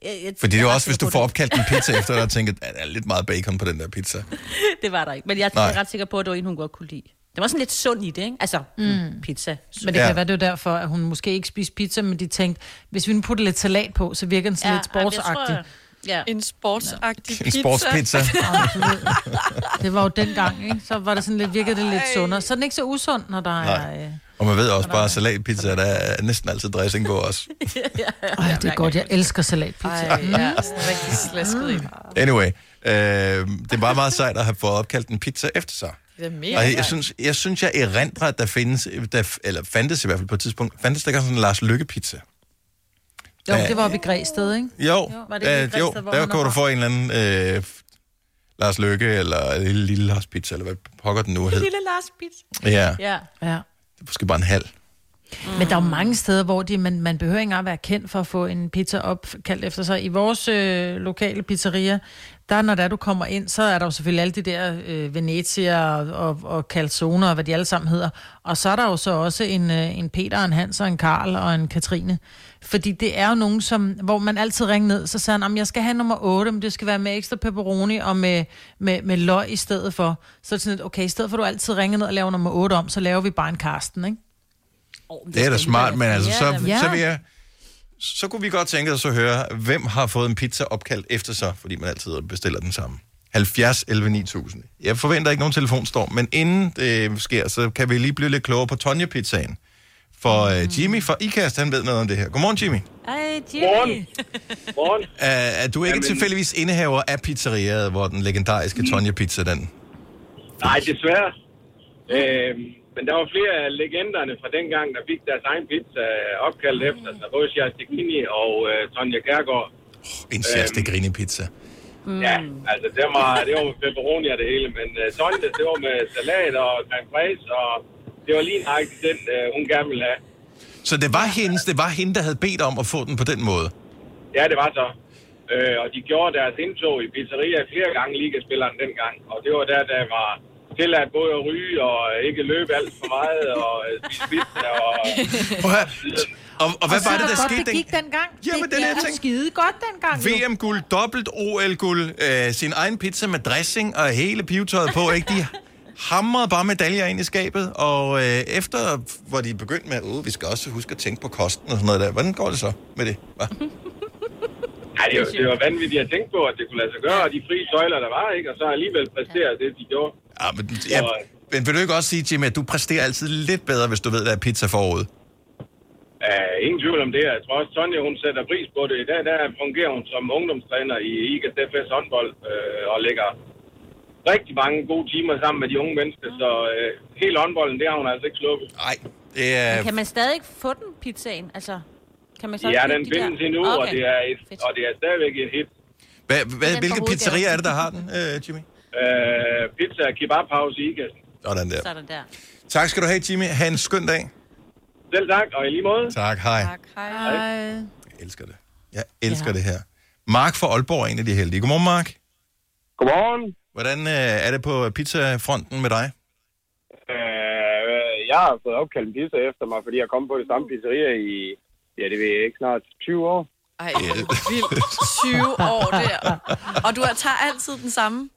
Jeg, jeg, Fordi det er jo også, hvis du får opkaldt en pizza efter, og tænker, at der er lidt meget bacon på den der pizza. det var der ikke. Men jeg Nej. er ret sikker på, at det var en, hun godt kunne lide. Det var sådan lidt sund i det, ikke? Altså, mm. pizza. Men det Ja. kan være, det er derfor, at hun måske ikke spiste pizza, men de tænkte, hvis vi nu putter lidt salat på, så virker den sådan lidt men jeg sportsagtig. Ja. En sportsagtig En pizza. sportspizza. Det var jo dengang, ikke? Så var det sådan lidt, virkede det lidt sundere. Så er den ikke så usund, når der Nej. er... Øh... Og man ved også bare, at salatpizza, der er næsten altid dressing på os. Ej, det er godt, jeg elsker salatpizza. Ej, ja, sådan rigtig slasket i. Anyway, øh, det er bare meget sejt at have fået opkaldt en pizza efter sig. Det er mega Og jeg, synes, jeg synes, jeg erindrer, at der findes, der, eller fandtes i hvert fald på et tidspunkt, fandtes der ikke sådan en Lars Lykke-pizza? Jo, Ja. det var oppe i Græsted, ikke? Jo, var det jo Græsted, hvor der er kunne du få en eller anden øh, Lars Lykke, eller en lille, lille Lars Pizza, eller hvad pokker den nu hed. Lille Lars pizza. Ja, Ja. Ja. det er måske bare en halv. Men der er jo mange steder, hvor de, man, man behøver ikke engang være kendt for at få en pizza opkaldt efter sig. I vores øh, lokale pizzeria, der når der du kommer ind, så er der jo selvfølgelig alle de der øh, Venezia og, og, og calzone og hvad de alle sammen hedder. Og så er der jo så også en, øh, en Peter, en Hans og en Karl og en Katrine. Fordi det er jo nogen, som, hvor man altid ringer ned, så siger han, "Jamen, jeg skal have nummer 8, men det skal være med ekstra pepperoni og med, med, med løg i stedet for. Så er det sådan lidt, okay, i stedet for at du altid ringer ned og laver nummer 8 om, så laver vi bare en Karsten, ikke? Oh, Det er da smart, men altså, så, Ja. så, vil jeg, så kunne vi godt tænke os at høre, hvem har fået en pizza opkaldt efter sig, fordi man altid bestiller den samme. 70 11 9000. Jeg forventer ikke nogen telefonstorm, men inden det sker, så kan vi lige blive lidt klogere på Tonje-pizzaen. For uh, Jimmy fra IKAST, han ved noget om det her. Godmorgen, Jimmy. Ej, Jimmy. Morgen. Uh, er du ikke Jamen- tilfældigvis indehaver af pizzeriet, hvor den legendariske Tonje-pizza, den... Nej, desværre. Øhm, men der var flere af legenderne fra dengang, der fik deres egen pizza opkaldt efter sig. Både Sjastikini og øh, Tonja Kærgaard. En Sjastegrini pizza. Mm. Ja, altså det var, det var med pepperoni og det hele. Men øh, Tonja, det var med salat og creme fraise, og det var lige nøjagtigt den, øh, hun gerne ville have. Så det var hendes, det var hende, der havde bedt om at få den på den måde. Ja, det var så. Øh, og de gjorde deres indtog i pizzeria flere gange ligaspilleren dengang. Og det var der, der var tilladt både at ryge og ikke løbe alt for meget og øh, spise pizza og... Prøv at. Og, og hvad Og var det, der godt, skete? det gik dengang. Jamen, det det er det, jeg gik tænkte. skide godt dengang. VM-guld, dobbelt OL-guld, øh, sin egen pizza med dressing og hele pivetøjet på, ikke? De hamrede bare medaljer ind i skabet, og øh, efter, hvor de begyndte med, at vi skal også huske at tænke på kosten og sådan noget der. Hvordan går det så med det? Hva? Ej, det, var, det var vanvittigt at tænke på, at det kunne lade sig gøre, og de frie søjler, der var, ikke? Og så alligevel præstere det, de gjorde. Ja, men, ja, men vil du ikke også sige, Jimmy, at du præsterer altid lidt bedre, hvis du ved, der er pizza forud? Uh, ingen tvivl om det. Jeg tror også, Sonja, hun sætter pris på det. I dag der fungerer hun som ungdomstræner i IGAS DFS håndbold øh, og lægger rigtig mange gode timer sammen med de unge mennesker. Så øh, hele håndbolden, det har hun altså ikke sluppet. Nej, det er... Men kan man stadig få den, pizzaen? Altså, kan man så Ja, den de findes der? endnu, okay. og, det er et, og det er stadigvæk et hit. Hvad, hvad, Den hvilke pizzerier er det, der har den, øh, Jimmy? Øh, pizza og kebab house i IGAS. Sådan der. Sådan der. Tak skal du have, Jimmy. Ha' en skøn dag. Selv tak, og i lige måde. Tak, hej. Tak, hej. Ej. Jeg elsker det. Jeg elsker ja. det her. Mark fra Aalborg er en af de heldige. Godmorgen, Mark. Godmorgen. Hvordan øh, er det på pizzafronten med dig? Øh, jeg har fået opkaldt en pizza efter mig, fordi jeg kom på det samme pizzeria i, ja, det ved jeg ikke, snart 20 år. Ej, vildt. 20 år der. Og du tager altid den samme?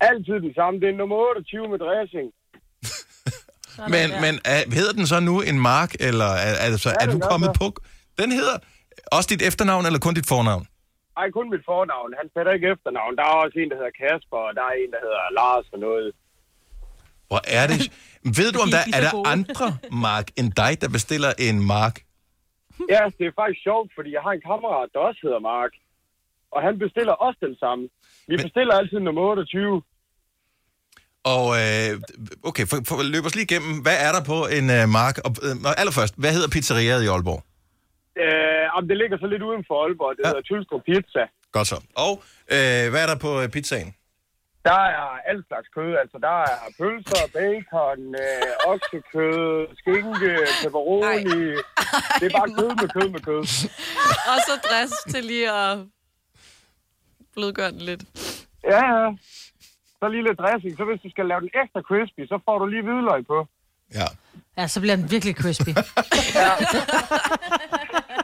Altid den samme. Det er nummer 28 med dressing. Men, men er, hedder den så nu en Mark, eller er, altså, Ja, er du kommet så. på... Den hedder også dit efternavn, eller kun dit fornavn? Ej, kun mit fornavn. Han sætter ikke efternavn. Der er også en, der hedder Kasper, og der er en, der hedder Lars og noget. Hvor er det... Ved du, om der De er er der andre Mark end dig, der bestiller en Mark? Ja, det er faktisk sjovt, fordi jeg har en kammerat, der også hedder Mark. Og han bestiller også den samme. Vi bestiller altid nummer 28. Og øh, okay, for, for, løb os lige igennem. Hvad er der på en øh, Mark? Og, øh, allerførst, hvad hedder pizzeriaet i Aalborg? Øh, om det ligger så lidt uden for Aalborg. Det ja. hedder Tylstrup Pizza. Godt så. Og øh, hvad er der på øh, pizzaen? Der er alt slags kød. Altså, der er pølser, bacon, øh, oksekød, skinke, pepperoni. Det er bare kød med kød med kød. Og så dress til lige at blødgøre den lidt. Ja, ja. Så lige lidt dressing. Så hvis du skal lave den ekstra crispy, så får du lige hvidløg på. Ja. Ja, så bliver den virkelig crispy.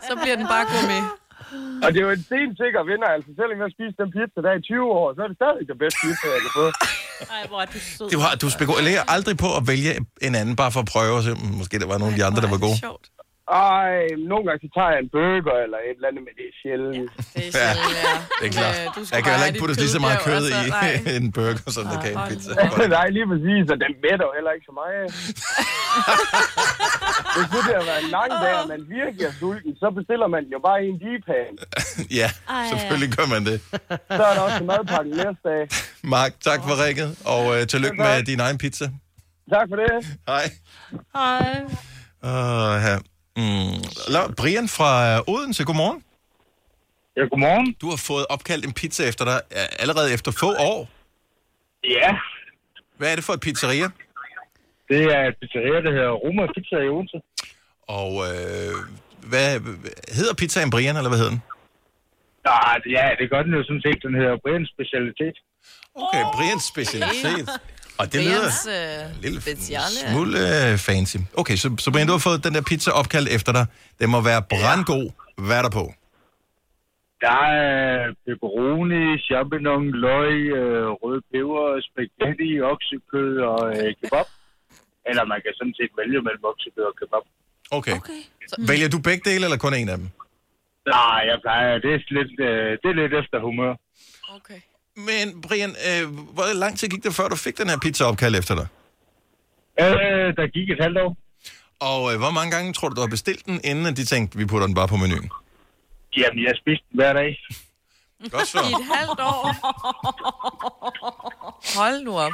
Så bliver den bare gourmet. Og det er jo en stensikker vinder. Altså, selvom jeg har spist den pizza der i 20 år, så er det stadig det bedste pizza, jeg kan få. Ej, hvor er du sød. Du, har, du spekulerer aldrig på at vælge en anden, bare for at prøve at se, mm, måske der var nogle af de andre, der var gode. Ej, nogle gange så tager jeg en burger eller et eller andet, men det er sjældent. Det Ja, det er klart. Jeg kan heller ikke putte lige så meget kød i en burger, som der kan i en pizza. Nej, lige præcis, og den mætter jo heller ikke så meget. Hvis det der var en lang dag, og man virkelig er sulten, så bestiller man jo bare en dipan. Ja, Ej, selvfølgelig gør man det. Så er der også en madpakke næste dag. Mark, tak for rækket, og øh, tillykke med din egen pizza. Tak for det. Hej. Hej. Uh, her. Mm. La- Brian fra øh, Odense, godmorgen. Ja, godmorgen. Du har fået opkaldt en pizza efter dig allerede efter få år. Ja. Hvad er det for et pizzeria? Det er et pizzeria, der hedder Roma Pizza i Odense. Og øh, hvad, hedder pizzaen Brian, eller hvad hedder den? Nej, ja, det gør den jo sådan set. Den hedder Brians Specialitet. Okay, Brians specialitet. Og det lyder øh, lille speciale. smule øh, fancy. Okay, så, så Brian, du har fået den der pizza opkaldt efter dig. Den må være brandgod. Hvad er der på? Der er pepperoni, champignon, løg, øh, rød peber, spaghetti, oksekød og øh, kebab. Eller man kan sådan set vælge mellem oksekød og kebab. Okay. okay. Vælger du begge dele, eller kun en af dem? Nej, jeg plejer. Det er lidt, øh, det er lidt efter humør. Okay. Men Brian, øh, hvor lang tid gik det, før du fik den her pizza opkaldt efter dig? Øh, der gik et halvt år. Og øh, hvor mange gange tror du, du har bestilt den, inden de tænkte, vi putter den bare på menuen? Jamen, jeg spiste den hver dag. Godt så. I et halvt år. Hold nu op.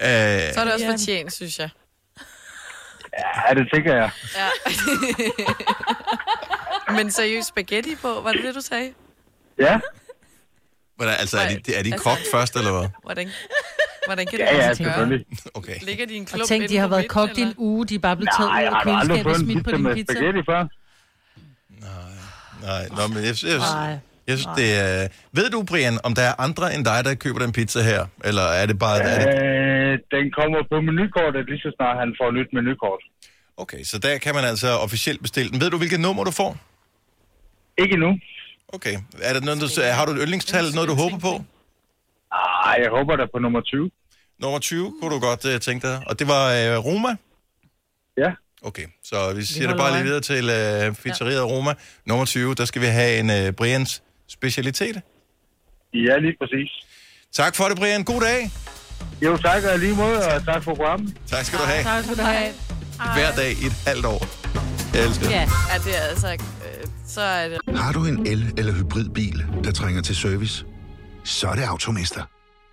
Øh, Så er det også fortjent, synes jeg. Ja, det tænker jeg. Ja. Men seriøst spaghetti på, var det det, du sagde? Ja. Hvordan, altså, er de, er de Altså- kogt først, eller hvad? Hvordan, hvordan kan Ja, det ja, gøre? selvfølgelig. Okay. Ligger de i en Og klump tænk, de har været kogt i en uge, de er bare blevet taget Nej, ud af køleskabet og smidt på pizza din pizza. spaghetti før? Nej, nå, men jeg, jeg, Nej. jeg, jeg synes, det er... Ved du, Brian, om der er andre end dig, der køber den pizza her? Eller er det bare... Er det, Øh, øh, den kommer på menukortet lige så snart han får nyt menukort. Okay, så der kan man altså officielt bestille den. Ved du, hvilket nummer du får? Ikke nu. Okay. Er der noget, du, har du et yndlingstal, noget du håber på? Ah, jeg håber der på nummer 20. Nummer 20 kunne du godt uh, tænke dig. Og det var uh, Roma? Ja. Okay, så vi siger det bare lige videre til uh, pizzeriet Roma. Nummer 20, der skal vi have en uh, Brians specialitet. Ja, lige præcis. Tak for det, Brian. God dag. Jo, tak og lige måde, og tak for programmet. Tak skal du have. Tak skal du have. Hver dag i et halvt år. Jeg elsker det. Ja, ja det er altså... Så er det... Har du en el- eller hybridbil, der trænger til service? Så er det Automester.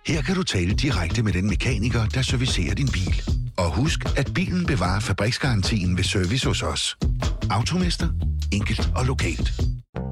Her kan du tale direkte med den mekaniker, der servicerer din bil. Og husk, at bilen bevarer fabriksgarantien ved service hos os. Automester. Enkelt og lokalt.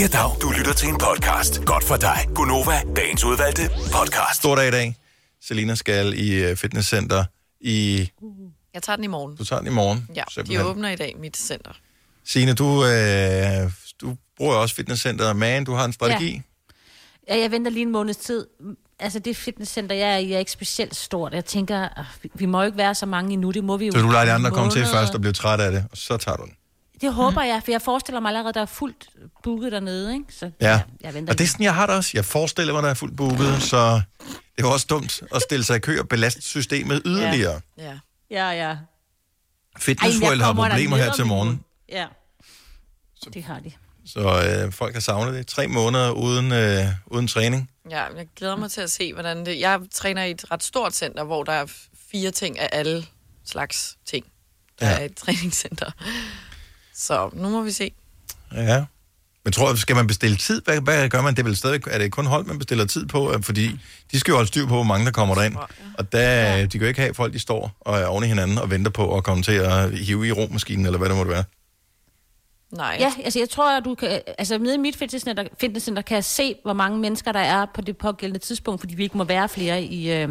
Ja, dag. Du lytter til en podcast. Godt for dig. Gunova, dagens udvalgte podcast. Stor dag i dag. Selina skal i uh, fitnesscenter i... Jeg tager den i morgen. Du tager den i morgen. Ja, de simpelthen. åbner i dag, mit center. Signe, du, øh, du bruger også fitnesscenter, men du har en strategi. Ja, jeg venter lige en måneds tid. Altså, det fitnesscenter, jeg er i, er ikke specielt stort. Jeg tænker, ah, vi- må jo ikke være så mange endnu. Det må vi jo. Så du lader de andre komme til først og blive træt af det, og så tager du den. Det håber jeg, for jeg forestiller mig allerede, der er fuldt booket dernede, ikke? Så Ja, jeg venter og det er sådan, jeg har det også. Jeg forestiller mig, der er fuldt booket, så det er jo også dumt at stille sig i kø og belaste systemet yderligere. Ja. Ja, ja. Fitness Ej, jeg World har problemer her til en morgen. Ja. Det har de. Så øh, folk har savnet det. Tre måneder uden, øh, uden træning. Ja, jeg glæder mig til at se, hvordan det... Jeg træner i et ret stort center, hvor der er fire ting af alle slags ting. Der Ja. ja. er et træningscenter. Så nu må vi se. Ja. Men tror jeg, skal man bestille tid? Hvad, hvad gør man? Det er vel stadig, er det kun hold, man bestiller tid på? Øh, Fordi de skal jo holde styr på, hvor mange der kommer derind. Og der, de kan jo ikke have folk, de står og er oven i hinanden og venter på at komme til at hive i rummaskinen, eller hvad det måtte være. Nej. Ja, altså jeg tror, at du kan... Altså nede i mit fitnesscenter, fitnesscenter kan jeg se, hvor mange mennesker der er på det pågældende tidspunkt, fordi vi ikke må være flere i, øh,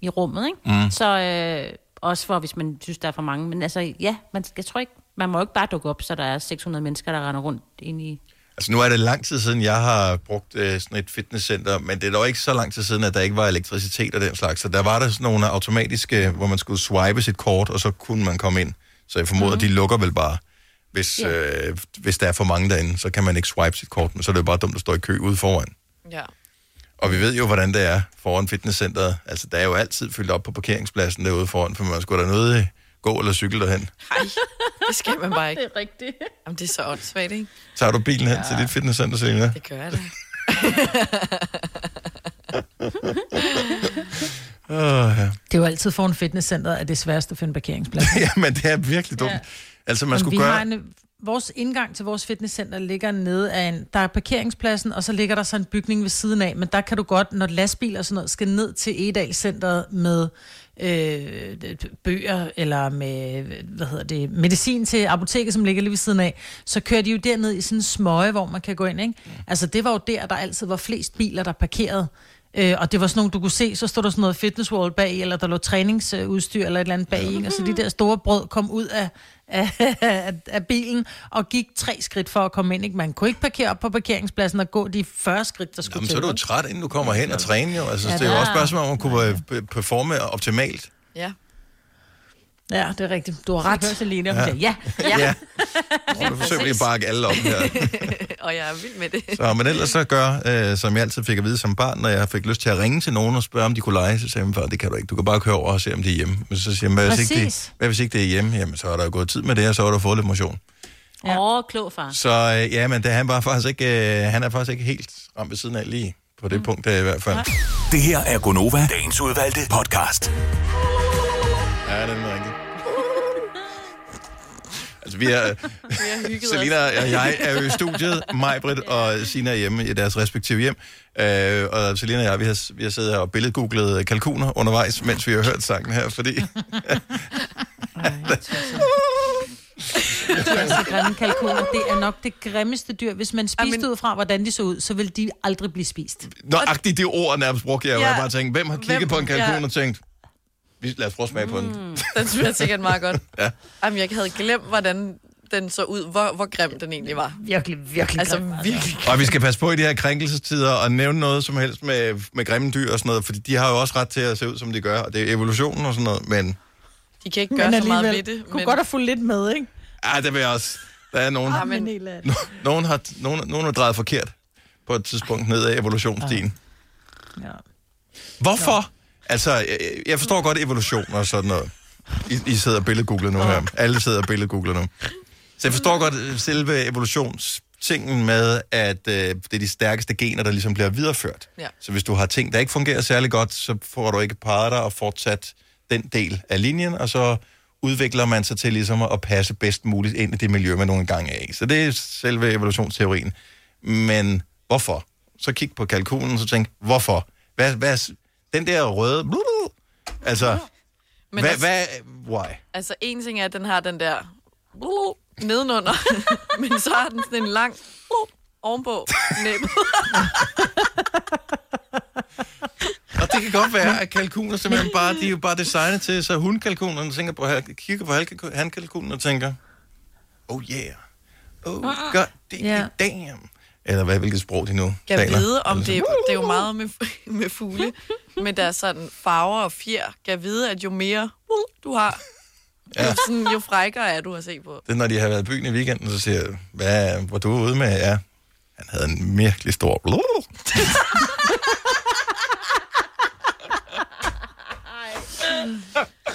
i rummet, ikke? Mm. Så øh, også for, hvis man synes, der er for mange. Men altså, ja, man, jeg tror ikke, man må jo ikke bare dukke op, så der er 600 mennesker, der render rundt ind i... Altså nu er det lang tid siden, jeg har brugt øh, sådan et fitnesscenter, men det er dog ikke så lang tid siden, at der ikke var elektricitet og den slags. Så der var der sådan nogle automatiske, hvor man skulle swipe sit kort, og så kunne man komme ind. Så jeg formoder, mm. de lukker vel bare. Hvis, Ja. øh, hvis der er for mange derinde, så kan man ikke swipe sit kort, men så er det jo bare dumt at stå i kø ude foran. Ja. Og vi ved jo, hvordan det er foran fitnesscenteret. Altså, der er jo altid fyldt op på parkeringspladsen derude foran, for man skulle da nødt gå eller cykle derhen. Hej, det skal man bare ikke. Det er rigtigt. Jamen, det er så åndssvagt, ikke? Tager du bilen hen ja. til dit fitnesscenter, Selina? Det gør jeg da. Oh, ja. Det er jo altid foran fitnesscenteret, at det er sværest at finde parkeringsplads. ja, men det er virkelig dumt. Ja. Altså, man Men skulle vi gøre... har en, vores indgang til vores fitnesscenter ligger nede af en... Der er parkeringspladsen, og så ligger der så en bygning ved siden af, men der kan du godt, når lastbiler og sådan noget, skal ned til Edal Centeret med øh, bøger eller med, hvad hedder det, medicin til apoteket, som ligger lige ved siden af, så kører de jo derned i sådan en smøge, hvor man kan gå ind, ikke? Altså, det var jo der, der altid var flest biler, der parkerede. Øh, og det var sådan nogle, du kunne se, så stod der sådan noget fitness wall bag, eller der lå træningsudstyr eller et eller andet bag, ikke? og så de der store brød kom ud af, af, af, af bilen og gik tre skridt for at komme ind. Ikke? Man kunne ikke parkere op på parkeringspladsen og gå de 40 skridt, der skulle Jamen, til. så er du træt, inden du kommer hen og træner jo. Altså, Ja, det er jo også et spørgsmål, om man kunne performe optimalt. Ja. Ja, det er rigtigt. Du har ret. Hør Selina, Ja. siger, ja. Ja. ja. Og du forsøger lige at bakke alle op her. og jeg er vild med det. Så, men ellers så gør, øh, som jeg altid fik at vide som barn, når jeg fik lyst til at ringe til nogen og spørge, om de kunne lege, så sagde min far, det kan du ikke. Du kan bare køre over og se, om de er hjemme. Men så siger man, hvad hvis, ikke det, hvad hvis ikke det er hjemme? Jamen, så er der jo gået tid med det, og så har du fået lidt motion. Åh, ja. oh, klog far. Så øh, ja, men det, han, var faktisk ikke, øh, han er faktisk ikke helt ramt ved siden af lige på det mm. punkt, der i hvert fald. Det her er Gonova, dagens udvalgte podcast. Ja, det er rigtigt. Altså, vi er... hygget Selina og jeg er jo i studiet. Majbrit og Sina er hjemme i deres respektive hjem. Øh, og Selina og jeg, vi har, vi har siddet her og billedgooglet kalkuner undervejs, mens vi har hørt sangen her, fordi... De er så grimme kalkuner. Det er nok det grimmeste dyr. Hvis man spiste ud fra, hvordan de så ud, så vil de aldrig blive spist. Nøjagtigt det ord nærmest brugte jeg, Ja. jeg bare tænkte, hvem har kigget Hvem- på en kalkun ja. og tænkt, vi, lad os prøve at smage på den. Den smager sikkert meget godt. Ja. Jamen, jeg havde glemt, hvordan den så ud. Hvor, hvor grim den egentlig var. Virkelig, virkelig Altså, grim, virkelig. Og vi skal passe på i de her krænkelsestider og nævne noget som helst med, med grimme dyr og sådan noget, fordi de har jo også ret til at se ud, som de gør, og det er evolutionen og sådan noget, men De kan ikke gøre så meget ved det. Kunne godt have fulgt lidt med, ikke? ah, det vil jeg også. Der er nogen, Ja, men helt af det. nogen, har, nogen, nogen har drejet forkert på et tidspunkt ned ad evolutionsstien. Ja. Hvorfor? Altså, jeg, jeg forstår godt evolution og sådan noget. I, I sidder og billedgoogler nu her. Alle sidder og billedgoogler nu. Så jeg forstår godt øh, selve evolutionstingen med, at øh, det er de stærkeste gener, der ligesom bliver videreført. Ja. Så hvis du har ting, der ikke fungerer særlig godt, så får du ikke parret dig og fortsat den del af linjen, og så udvikler man sig til ligesom at passe bedst muligt ind i det miljø, man nogle gange er i. Så det er selve evolutionsteorien. Men hvorfor? Så kig på kalkunen, og så tænk, hvorfor? Hvad, hvad, den der røde... Blub, altså, Men hvad, altså- hvad, why? Altså, en ting er, at den har den der nedenunder, men så har den sådan en lang ovenpå næbbet. Og det kan godt være, at kalkuner simpelthen bare, de er jo bare designet til, så hundkalkunerne tænker på, kigger på hankalkunen og tænker, oh yeah, oh god Ja. damn. Eller hvad, hvilket sprog de nu Jeg taler. vide, om Eller det, det er jo meget med, med fugle, med deres sådan farver og fjer. Jeg vide, at jo mere du har, Ja. jo, sådan, jo frækkere er du at se på. Det er, når de har været i byen i weekenden, så siger jeg, hvad, hvor du er ude med, ja. Han havde en virkelig stor...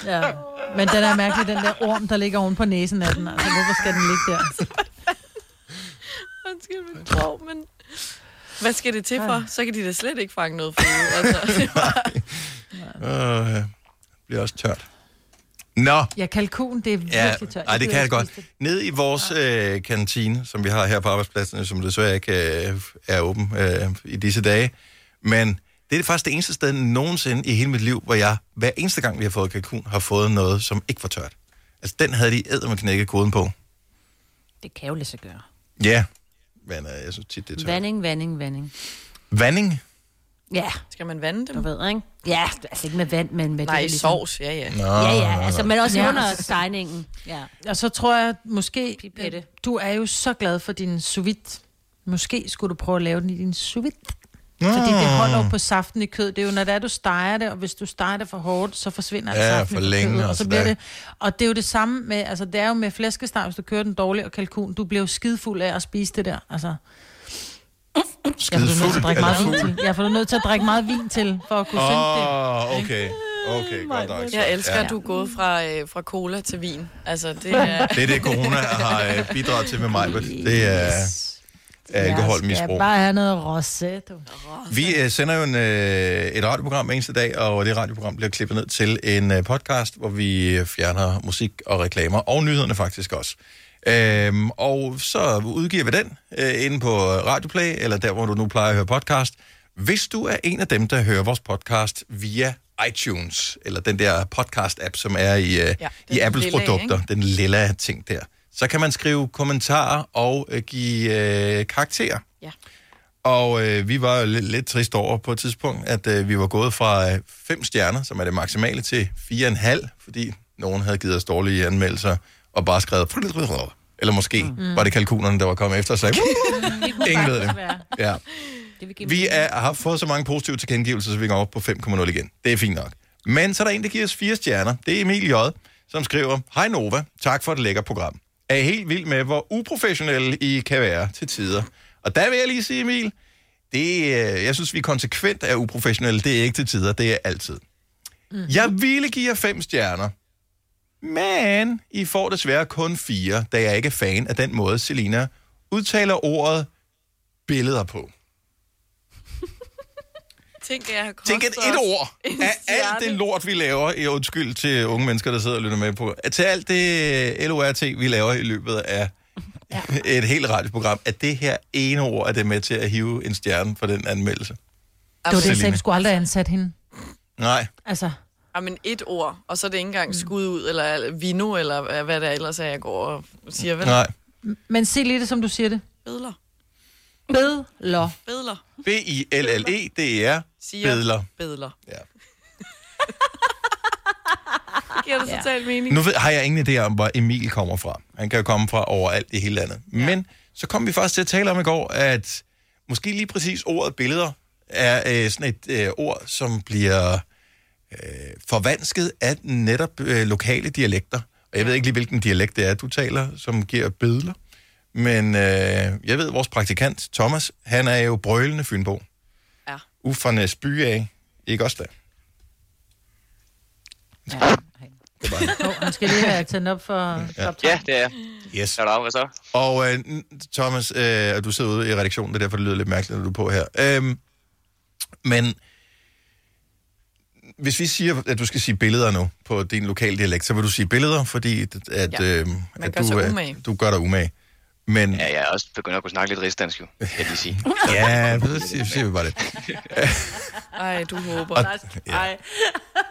Ja. Men den er mærkelig, den der orm, der ligger oven på næsen af den. Altså, hvorfor skal den ligge der? Undskyld mit sprog, men... Hvad skal det til for? Så kan de da slet ikke fange noget fugle. Altså, det bare... Øh, det bliver også tørt. Nå, Ja, kalkun, det er Ja, virkelig tørt. ej, det kan jeg godt. spise det. Ned i vores øh, kantine, som vi har her på arbejdspladsen, som desværre ikke øh, er åben øh, i disse dage, men det er faktisk det eneste sted nogensinde i hele mit liv, hvor jeg hver eneste gang, vi har fået kalkun, har fået noget, som ikke var tørt. Altså, den havde de æder med knækket koden på. Det kan jo lade sig gøre. Ja, men øh, jeg synes tit, det er tørt. Vanding, vanding, vanding. Vanding? Ja. Skal man vande dem? Du ved, ikke? Ja, altså ikke med vand, men med Nej, det, ligesom- sovs, ja, ja. Nå, Ja, ja, altså, men også Ja. under stegningen. Ja. Og så tror jeg måske, Pipette. du er jo så glad for din sous vide. Måske skulle du prøve at lave den i din sous vide. Nå. Fordi det holder jo på saften i kød. Det er jo, når det er, du steger det, og hvis du steger det for hårdt, så forsvinder Ja, saften for i længe, kødet, og og så bliver det... Og det er jo det samme med, altså det er jo med flæskesteg, hvis du kører den dårligt, og kalkun, du bliver jo skidefuld af at spise det der, altså. Jeg får du nødt til at drikke meget vin til. Jeg får du nødt til at drikke meget vin til, for at kunne synge det. Åh, okay. Okay, godt nok. så. Jeg elsker, Ja. at du er gået fra, øh, fra cola til vin. Altså, det er... Det er det, corona har øh, bidraget til med mig. Det er er alkoholmisbrug. Jeg skal bare have noget du. Vi øh, sender jo en, øh, et radioprogram eneste dag, og det radioprogram bliver klippet ned til en øh, podcast, hvor vi fjerner musik og reklamer, og nyhederne faktisk også. Øhm, og så udgiver vi den øh, inde på Radioplay, eller der, hvor du nu plejer at høre podcast. Hvis du er en af dem, der hører vores podcast via iTunes, eller den der podcast-app, som er i, øh, Ja, i Apples lilla, produkter, ikke? den lilla ting der, så kan man skrive kommentarer og øh, give øh, karakterer. Ja. Og øh, vi var lidt, lidt trist over på et tidspunkt, at øh, vi var gået fra 5 stjerner, som er det maksimale, til 4,5, fordi nogen havde givet os dårlige anmeldelser og bare skrevet... Eller måske mm. var det kalkunerne, der var kommet efter og sagde... Ingen ved det. Ja. Vi er, har fået så mange positive tilkendegivelser, så vi går op på 5,0 igen. Det er fint nok. Men så er der en, der giver os fire stjerner. Det er Emil J., som skriver, Hej Nova, tak for et lækker program. Er helt vild med, hvor uprofessionelle I kan være til tider? Og der vil jeg lige sige, Emil, det, øh, jeg synes, vi konsekvent er uprofessionelle. Det er ikke til tider, det er altid. Mm. Jeg ville give jer fem stjerner, men I får desværre kun fire, da jeg ikke er fan af den måde, Selina udtaler ordet billeder på. Tænk, at jeg har Tænk et, et ord af alt det lort, vi laver, i undskyld til unge mennesker, der sidder og lytter med på, til alt det LORT, vi laver i løbet af ja. et helt radioprogram, at det her ene ord er det med til at hive en stjerne for den anmeldelse. Det var det, jeg sagde, vi skulle aldrig ansætte hende. Nej. Altså, Jamen et ord, og så er det ikke engang skud ud, eller vino, eller hvad det er ellers er, jeg går og siger. Vel? Nej. men sig lige det, som du siger det. Bedler. Bedler. Bedler. B-I-L-L-E-D-R. Siger Bedler. Bedler. Ja. Det giver det totalt mening. Nu ved, har jeg ingen idé om, hvor Emil kommer fra. Han kan jo komme fra overalt i hele landet. Ja. Men så kom vi faktisk til at tale om i går, at måske lige præcis ordet billeder er øh, sådan et øh, ord, som bliver øh, forvansket af netop øh, lokale dialekter. Og jeg ved ikke lige, hvilken dialekt det er, du taler, som giver billeder. Men øh, jeg ved, vores praktikant, Thomas, han er jo brølende fynbo. Ja. Fra Næsby af. Ikke også da? Oh, han skal lige have tændt op for... Ja. Ja, det er jeg. Yes. Er der så? Og øh, Thomas, øh, du sidder ude i redaktionen, det er derfor, det lyder lidt mærkeligt, når du er på her. Øhm, men hvis vi siger, at du skal sige billeder nu på din lokale dialekt, så vil du sige billeder, fordi at, at, Ja. øh, Man at du, sig øh, umage. du gør dig umage. Men Ja, jeg er også begyndt at kunne snakke lidt rigsdansk, jo, kan jeg lige sige. ja, så siger, siger vi bare det. Ej, du håber. Og- ja.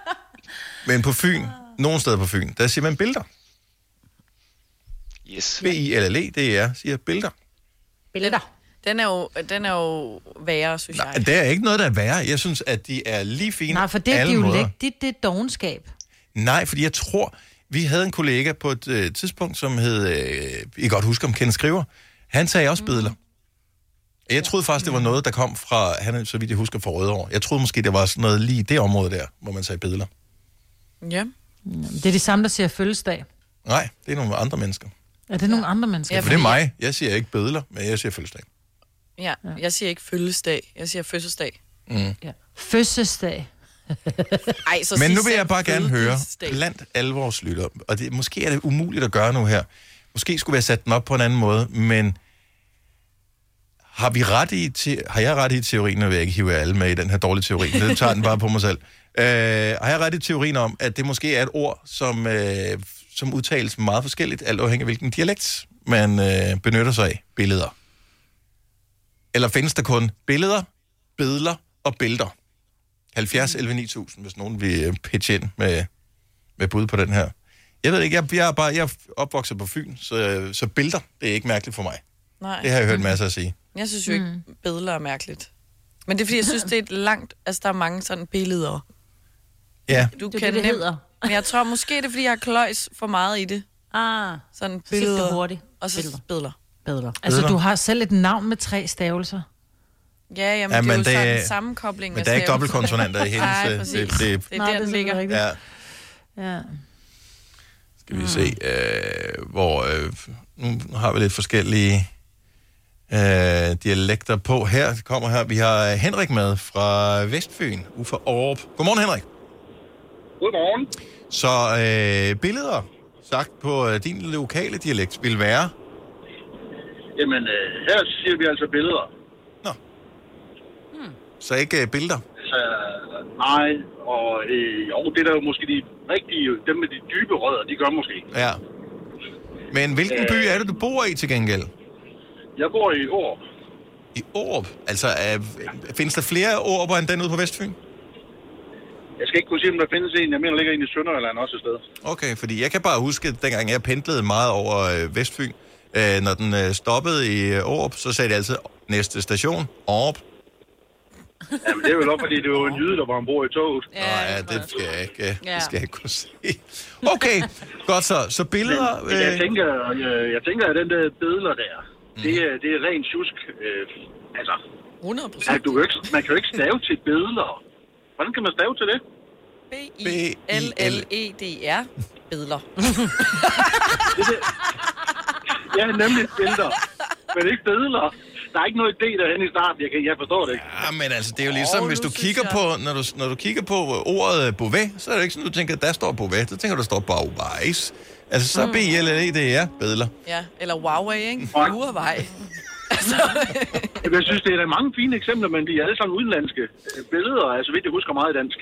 Men på Fyn, nogle steder på Fyn, der siger man billeder. Yes. B-I-L-L-E-D-R siger billeder. Billeder. Den er jo, den er jo værre, synes jeg. Det er ikke noget, der er værre. Jeg synes, at de er lige fine Nej, for det er dialekt, det, det er dogenskab. Nej, fordi jeg tror, vi havde en kollega på et øh, tidspunkt, som hed, øh, I godt huske om Ken Skriver, han sagde også billeder. Jeg troede faktisk, det var noget, der kom fra, han er, så vidt jeg husker, fra Rødovre. Jeg troede måske, det var sådan noget lige i det område der, hvor man sagde billeder. Ja. Det er de samme, der siger fødselsdag. Nej, det er nogle andre mennesker. Er det nogle andre mennesker? Ja, for det er mig. Jeg siger ikke billeder, men jeg siger fødselsdag. Ja, jeg siger ikke fødselsdag, jeg siger fødselsdag. Mm. Ja. Fødselsdag. Ej, så Men nu vil jeg bare gerne høre, blandt alle vores lytter, og det, måske er det umuligt at gøre nu her. Måske skulle vi have sat den op på en anden måde, men har, vi ret i, te- har jeg ret i teorien, nu vil jeg ikke hive alle med i den her dårlige teori, det tager den bare på mig selv. Øh, har jeg ret i teorien om, at det måske er et ord, som, øh, som udtales meget forskelligt, alt afhængig af hvilken dialekt man øh, benytter sig af, billeder? Eller findes der kun billeder, billeder og billeder? 70 11 9000, hvis nogen vil øh, pitche ind med, med bud på den her. Jeg ved ikke, jeg, jeg, er, bare, jeg er opvokset på Fyn, så, så billeder, det er ikke mærkeligt for mig. Nej. Det har jeg hørt masser at sige. Jeg synes jo ikke, billeder er mærkeligt. Men det er fordi, jeg synes, det er et langt... Altså, der er mange sådan billeder. Ja. Du Det er kan det, det nemt- hedder. Men jeg tror måske, det er, fordi jeg har kløjs for meget i det. Ah, sådan så billeder. det hurtigt. Og så billeder. billeder. Billeder. Altså, du har selv et navn med tre stavelser. Ja, jamen, Ja, ja, det er men jo det- sådan en sammenkobling men af der er ikke dobbeltkonsonanter i hendes, Nej, øh, præcis. det- Det, det- det, er der, den ligger. Ja. Ja. Skal vi se, øh, hvor... Øh, nu har vi lidt forskellige øh, dialekter på her. Det kommer her. Vi har Henrik med fra Vestfyn, ude fra Aarup. Godmorgen, Henrik. Godmorgen. Så øh, billeder, sagt på øh, din lokale dialekt, vil være... Jamen, øh, her siger vi altså billeder. Så ikke øh, billeder? Så, nej, og øh, jo, det er der jo måske de rigtige, dem med de dybe rødder, de gør måske. Ja. Men hvilken by er det, du bor i til gengæld? Jeg bor i År. I Aarup? Altså, øh, findes der flere Aaruper end den ude på Vestfyn? Jeg skal ikke kunne sige, om der findes en. Jeg mener, ligger en i Sønderjylland også et sted. Okay, fordi jeg kan bare huske, at dengang jeg pendlede meget over øh, Vestfyn, øh, når den øh, stoppede i øh, Aarup, så sagde de altid, næste station, Aarup. Jamen, det er vel også, fordi det var en jyde, der var ombord i toget. Ja, Nå, ja, det skal jeg ikke, øh, Ja. det skal jeg ikke kunne se. Okay, godt så. Så billeder... Men, men jeg, øh, tænker, jeg, jeg tænker, at den der billeder der, det, er, det er rent tjusk. Øh, altså, 100 at du jo ikke, man kan jo ikke stave til billeder. Hvordan kan man stave til det? B-I-L-L-E-D-R. Bedler. Ja, nemlig billeder. Men ikke billeder. Der er ikke noget idé derhen i starten. Jeg, kan, jeg forstår det ikke. Ja, men altså, det er jo ligesom, hvis du kigger på, når du, når du kigger på ordet øh, Beauvais, så er det ikke sådan, du tænker, der står Beauvais. Så tænker du, der står Beauvais. Altså, så Mm. B L L det er bedler. Ja, eller Huawei, ikke? Huawei. Jeg synes, det er der mange fine eksempler, men de er alle sammen udenlandske øh, billeder. Altså, vidt jeg husker meget dansk.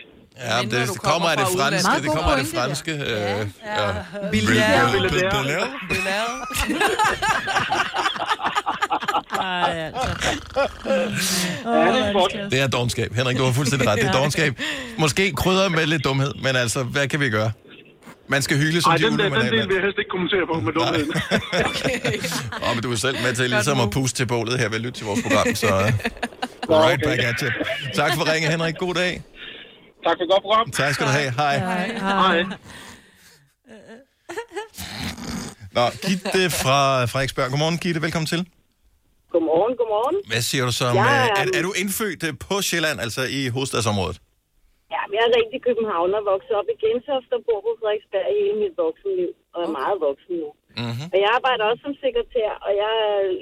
Ja, det, det kommer af det franske. Det kommer af det franske. Øh, ja. Billard. Billard. Ej, altså. Det er dogenskab. Henrik, du har fuldstændig ret. Det er dogenskab. Måske krydder med lidt dumhed, men altså, hvad kan vi gøre? Man skal hyle som Nej, de den, der, den del vil jeg helst ikke kommentere på med dumheden. Åh, men du er selv med til ligesom at puste til bålet her ved at lytte til vores program, så uh, right back at you. Tak for ringe, Henrik. God dag. Tak for godt program. Tak skal du have. Hej. Hej. Nå, Gitte fra Frederiksberg. Godmorgen, Gitte. Velkommen til. Godmorgen, godmorgen. Hvad siger du som... Ja, Ja, ja. er, er du indfødt øh, på Sjælland, altså i hovedstadsområdet? Ja, jeg er rigtig københavner, vokset op i Gentofte og bor på Frederiksberg hele mit voksenliv, og er meget voksen nu. Mm-hmm. Og jeg arbejder også som sekretær, og jeg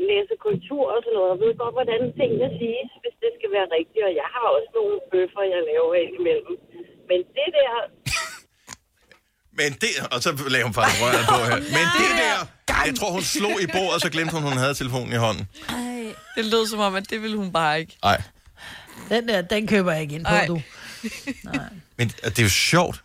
læser kultur og sådan noget, og ved godt, hvordan tingene siges, hvis det skal være rigtigt. Og jeg har også nogle bøffer, jeg laver imellem. Men det der... Men det... Og så lagde hun faktisk røret på her. Men det der... Jeg tror, hun slog i bordet, og så glemte hun, hun havde telefonen i hånden. Det lød som om, at det ville hun bare ikke. Nej. Den der, den køber jeg ikke ind på, Ej. du. Men det er jo sjovt.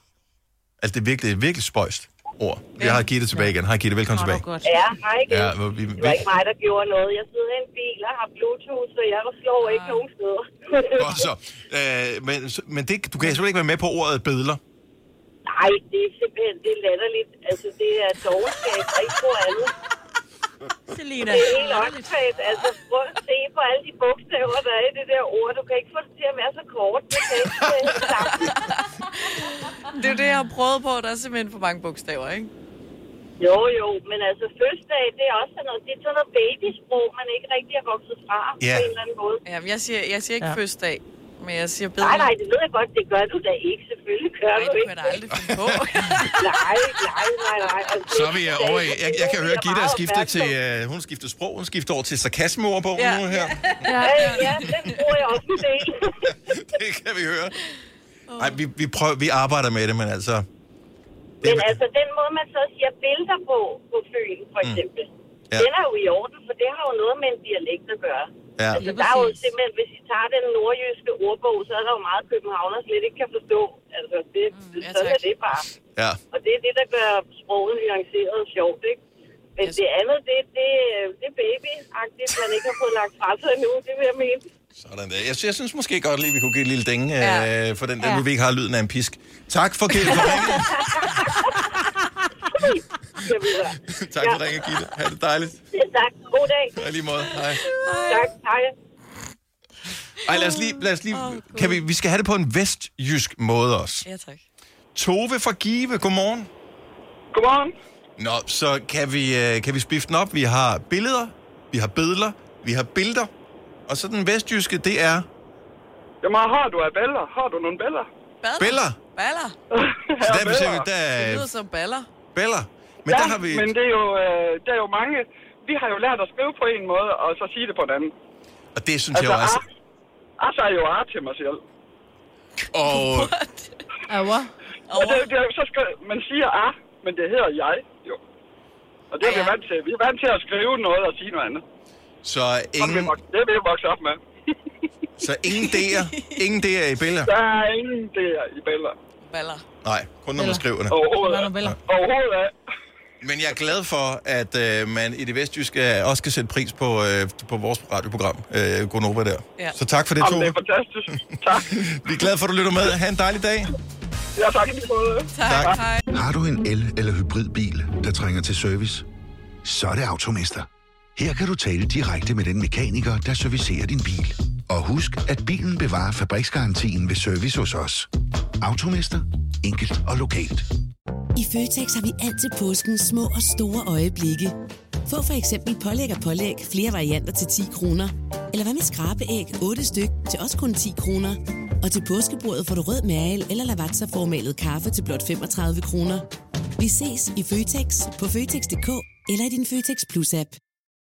Altså, det er virkelig, det virkelig spøjst ord. Jeg har Gitte tilbage igen. Hej Gitte, velkommen tilbage. Ja, hej igen. Ja, hvor vi, Det var ikke mig, der gjorde noget. Jeg sidder i en bil og har bluetooth, så jeg slår ikke nogen steder. Godt så. Øh, men men det, du kan selvfølgelig ikke være med på ordet bedler. Nej, det er simpelthen det er latterligt. Altså, det er dogenskab og ikke på andet. Selina. Det er helt åndssvagt. Altså, prøv at se på alle de bogstaver, der er i det der ord. Du kan ikke få det til at være så kort. Det kan ikke. Det er jo det, jeg har prøvet på. Der er simpelthen for mange bogstaver, ikke? Jo, jo, men altså fødselsdag, det er også sådan noget, det er sådan noget babysprog, man ikke rigtig er vokset fra Ja. på en eller anden måde. Ja, men jeg siger, jeg siger ikke ja. fødselsdag, men jeg siger bedre. Nej, nej, det ved jeg godt, det gør du da ikke. Selvfølgelig gør Nej, du det ikke. kunne jeg da aldrig finde på. nej, nej, nej, nej. Altså, Så er vi øh, over i... Jeg, jeg kan høre, er Gitte er meget skiftet til... Øh, hun skifter sprog. Hun skifter over til sarkasmeordbogen Ja. nu her. Ja, ja, ja, den bruger jeg også del. Det kan vi høre. Nej, vi, vi, prøver, vi arbejder med det, men altså... Men altså, den måde, man så siger billeder på, på Fyn, for eksempel, Ja. den er jo i orden, for det har jo noget med en dialekt at gøre. Ja. Altså, der er jo simpelthen, hvis I tager den nordjyske ordbog, så er der jo meget københavner slet ikke kan forstå. Altså, det, mm, ja, sådan er det bare. Ja. Og det er det, der gør sproget nuanceret og sjovt, ikke? Men det andet, det, det, det er baby-agtigt, man ikke har fået lagt fra sig endnu, det vil jeg mene. Sådan der. Jeg, jeg synes måske godt lige, vi kunne give et lille ding øh, Ja. for den der, Ja. nu vi ikke har lyden af en pisk. Tak for, for ringen. tak for ringen, Gitte. Ha' det dejligt. Ja, tak. God dag. Ja, lige måde. Hej. Tak. Hej. Ej, lad os lige... Lad os lige kan vi, vi skal have det på en vestjysk måde også. Ja, tak. Tove fra Give, godmorgen. Godmorgen. Nå, så kan vi, øh, kan vi spifte den op. Vi har billeder, vi har billeder, vi har billeder. Og så den vestjyske, det er Jamen, har du af baller? Har du nogle baller? Biller. Baller. Så der, sige, der Det er lyder som baller. Biller. Men ja, der har vi... men det er, jo, øh, der er jo mange... Vi har jo lært at skrive på en måde, og så sige det på den anden. Og det synes jeg jo altså, også... ah, altså er jo ar til mig selv. Og... Aua. Og det, det, er jo så skal, man siger ah, men det hedder jeg, jo. Og det er vi vant til. Vi er vant til at skrive noget og sige noget andet. Så ingen, Det er vi vokset op med. så ingen D'er, ingen D'er i billeder. Der er ingen der i baller. Baller. Nej, kun når man skriver det. Overhovedet. Overhovedet af. Men jeg er glad for, at øh, man i det vestjyske også kan sætte pris på, øh, på vores radioprogram, øh, Gonova der. Ja. Så tak for det, Jamen, Tove. det er fantastisk. tak. Vi er glade for, at du lytter med. Ha' en dejlig dag. Ja, tak måde. Tak. Hej. Har du en el- eller hybridbil, der trænger til service? Så er det Automester. Her kan du tale direkte med den mekaniker, der servicerer din bil. Og husk, at bilen bevarer fabriksgarantien ved service hos os. Automester. Enkelt og lokalt. I Føtex har vi altid påsken små og store øjeblikke. Få for eksempel pålæg og pålæg flere varianter til 10 kroner. Eller hvad med skrabeæg 8 styk til også kun 10 kroner. Og til påskebordet får du rød mal eller lavatserformalet kaffe til blot 35 kroner. Vi ses i Føtex på Føtex.dk eller i din Føtex Plus-app.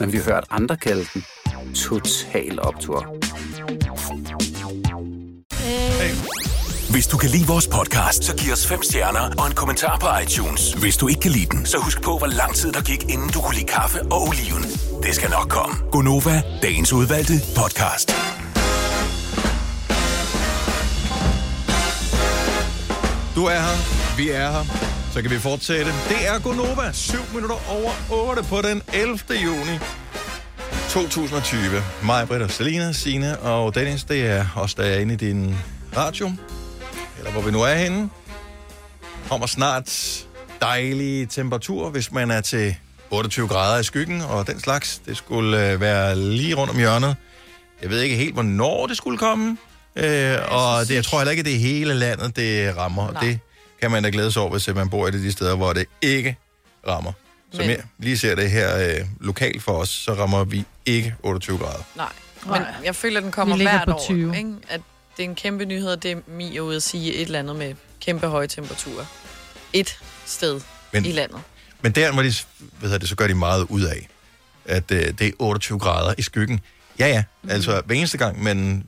men vi har hørt andre kalde den Total Optor. Hvis du kan lide vores podcast, så giv os fem stjerner og en kommentar på iTunes. Hvis du ikke kan lide den, så husk på, hvor lang tid der gik, inden du kunne lide kaffe og oliven. Det skal nok komme. Gonova, dagens udvalgte podcast. Du er her, vi er her, så kan vi fortsætte. Det er Gonova, 7 minutter over 8 på den 11. juni 2020. Mig, Britt og Selina, Signe og Dennis, det er os, der er inde i din radio, eller hvor vi nu er henne. Kommer snart dejlige temperatur, hvis man er til 28 grader i skyggen og den slags. Det skulle øh, være lige rundt om hjørnet. Jeg ved ikke helt, hvornår det skulle komme. Øh, og det, jeg tror heller ikke, at det er hele landet, det rammer. Nej. Det kan man da glæde sig over, hvis man bor i de steder, hvor det ikke rammer. Som Men- jeg lige ser det her øh, lokalt for os, så rammer vi ikke 28 grader. Nej, men jeg føler, at den kommer Vi ligger hvert på år. 20. Ikke? At det er en kæmpe nyhed, at det er Mia ude at sige et eller andet med kæmpe høje temperaturer. Et sted Men- i landet. Men der, hvor de, hvad hedder det, så gør de meget ud af, at øh, det er 28 grader i skyggen. Ja, ja, Mhm. altså hver eneste gang, man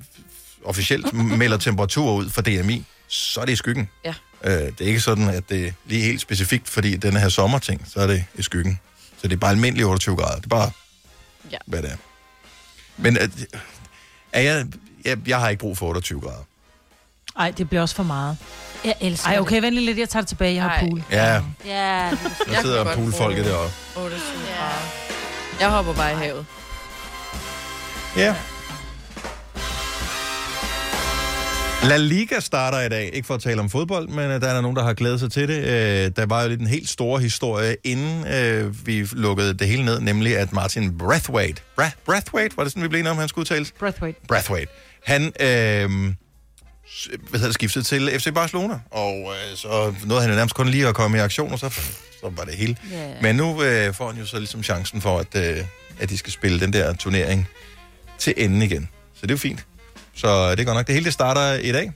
officielt melder temperatur ud for DMI, så er det i skyggen. Ja. Øh, det er ikke sådan, at det er lige helt specifikt, fordi den her sommerting, så er det i skyggen. Så det er bare almindelig 28 grader. Det er bare, ja. hvad det er. Men øh, er jeg, jeg, jeg har ikke brug for 28 grader. Ej, det bliver også for meget. Jeg elsker Ej, okay, vent lige lidt. Jeg tager det tilbage. Jeg har Ej. pool. Ja, Ja, der sidder poolfolket deroppe. 28 grader. Jeg hopper bare i havet. Ja. La Liga starter i dag. Ikke for at tale om fodbold, men øh, der er nogen, der har glædet sig til det. Øh, Der var jo lidt en helt stor historie, inden øh, vi lukkede det hele ned, nemlig at Martin Brathwaite, Bra- Brathwaite, var det sådan, vi blev enige om, han skulle udtales? Breathwaite. Brathwaite. Han øh, hvad hedder skiftet til FC Barcelona, og øh, så nåede han jo nærmest kun lige at komme i aktion, og så, så var det hele. Ja. Men nu øh, får han jo så ligesom chancen for, at, øh, at de skal spille den der turnering til enden igen. Så det er jo fint. Så det går nok. Det hele det starter i dag.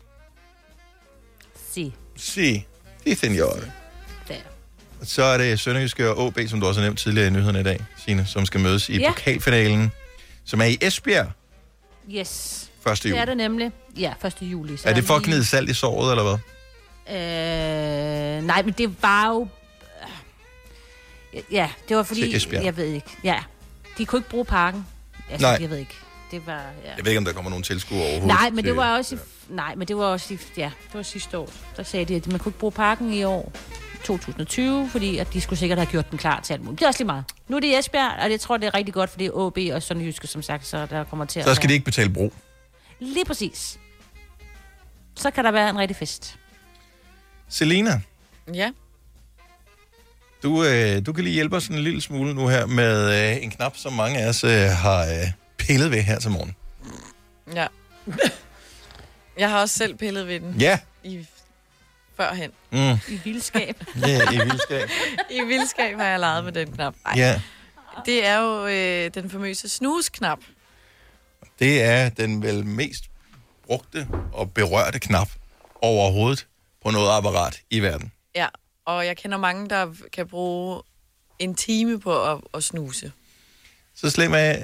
Si. Si. Si, signore. Der. Så er det Sønderjyske og AB, som du også har nævnt tidligere i nyhederne i dag, Signe, som skal mødes i Ja. pokalfinalen, som er i Esbjerg Yes. 1. Det juli. er det nemlig. Ja, 1. juli. Så Er det for at lige- salt i såret, eller hvad? Øh, nej, men det var jo... Ja, det var fordi... Jeg ved ikke. Ja, de kunne ikke bruge parken. Altså, Nej. Jeg ved ikke. Det var... Ja. Jeg ved ikke, om der kommer nogen tilskuere overhovedet. Nej, men det var også... I, nej, men det var også... I, ja, det var sidste år. Der sagde de, at man kunne ikke bruge parken i år. 2020, fordi at de skulle sikkert have gjort den klar til alt muligt. Det er også lige meget. Nu er det Esbjerg, og jeg tror, det er rigtig godt, for det er OB og Sønderjyske, som sagt, så der kommer til at Så skal de ikke betale bro. Lige præcis. Så kan der være en rigtig fest. Selina, Ja. du, øh, du kan lige hjælpe os en lille smule nu her med øh, en knap, som mange af os øh, har øh, pillet ved her til morgen. Ja. Jeg har også selv pillet ved den. Ja. I førhen. Mm. I vildskab. Ja, i vildskab. I vildskab har jeg leget med den knap. Ej. Ja. Det er jo øh, den famøse snusknap. Det er den vel mest brugte og berørte knap overhovedet på noget apparat i verden. Ja, og jeg kender mange, der kan bruge en time på at, at snuse. Så slem er, øh,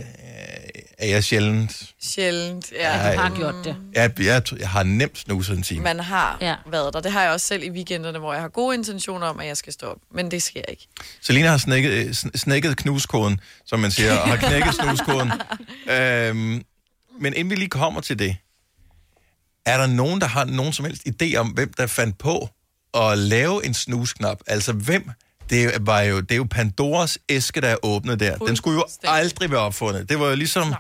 er jeg sjældent. Sjældent. Ja, Ej. du har gjort det. Jeg, jeg, jeg har nemt snuset en time. Man har ja. været der. Det har jeg også selv i weekenderne, hvor jeg har gode intentioner om, at jeg skal stå op. Men det sker ikke. Selina har snækket, øh, sn- snækket knuskoden, som man siger, og har knækket snuskoden. øhm, men inden vi lige kommer til det, er der nogen, der har nogen som helst idé om, hvem der fandt på at lave en snusknap? Altså hvem? Det var jo, det er jo Pandoras æske, der er åbnet der. Den skulle jo aldrig være opfundet. Det var jo ligesom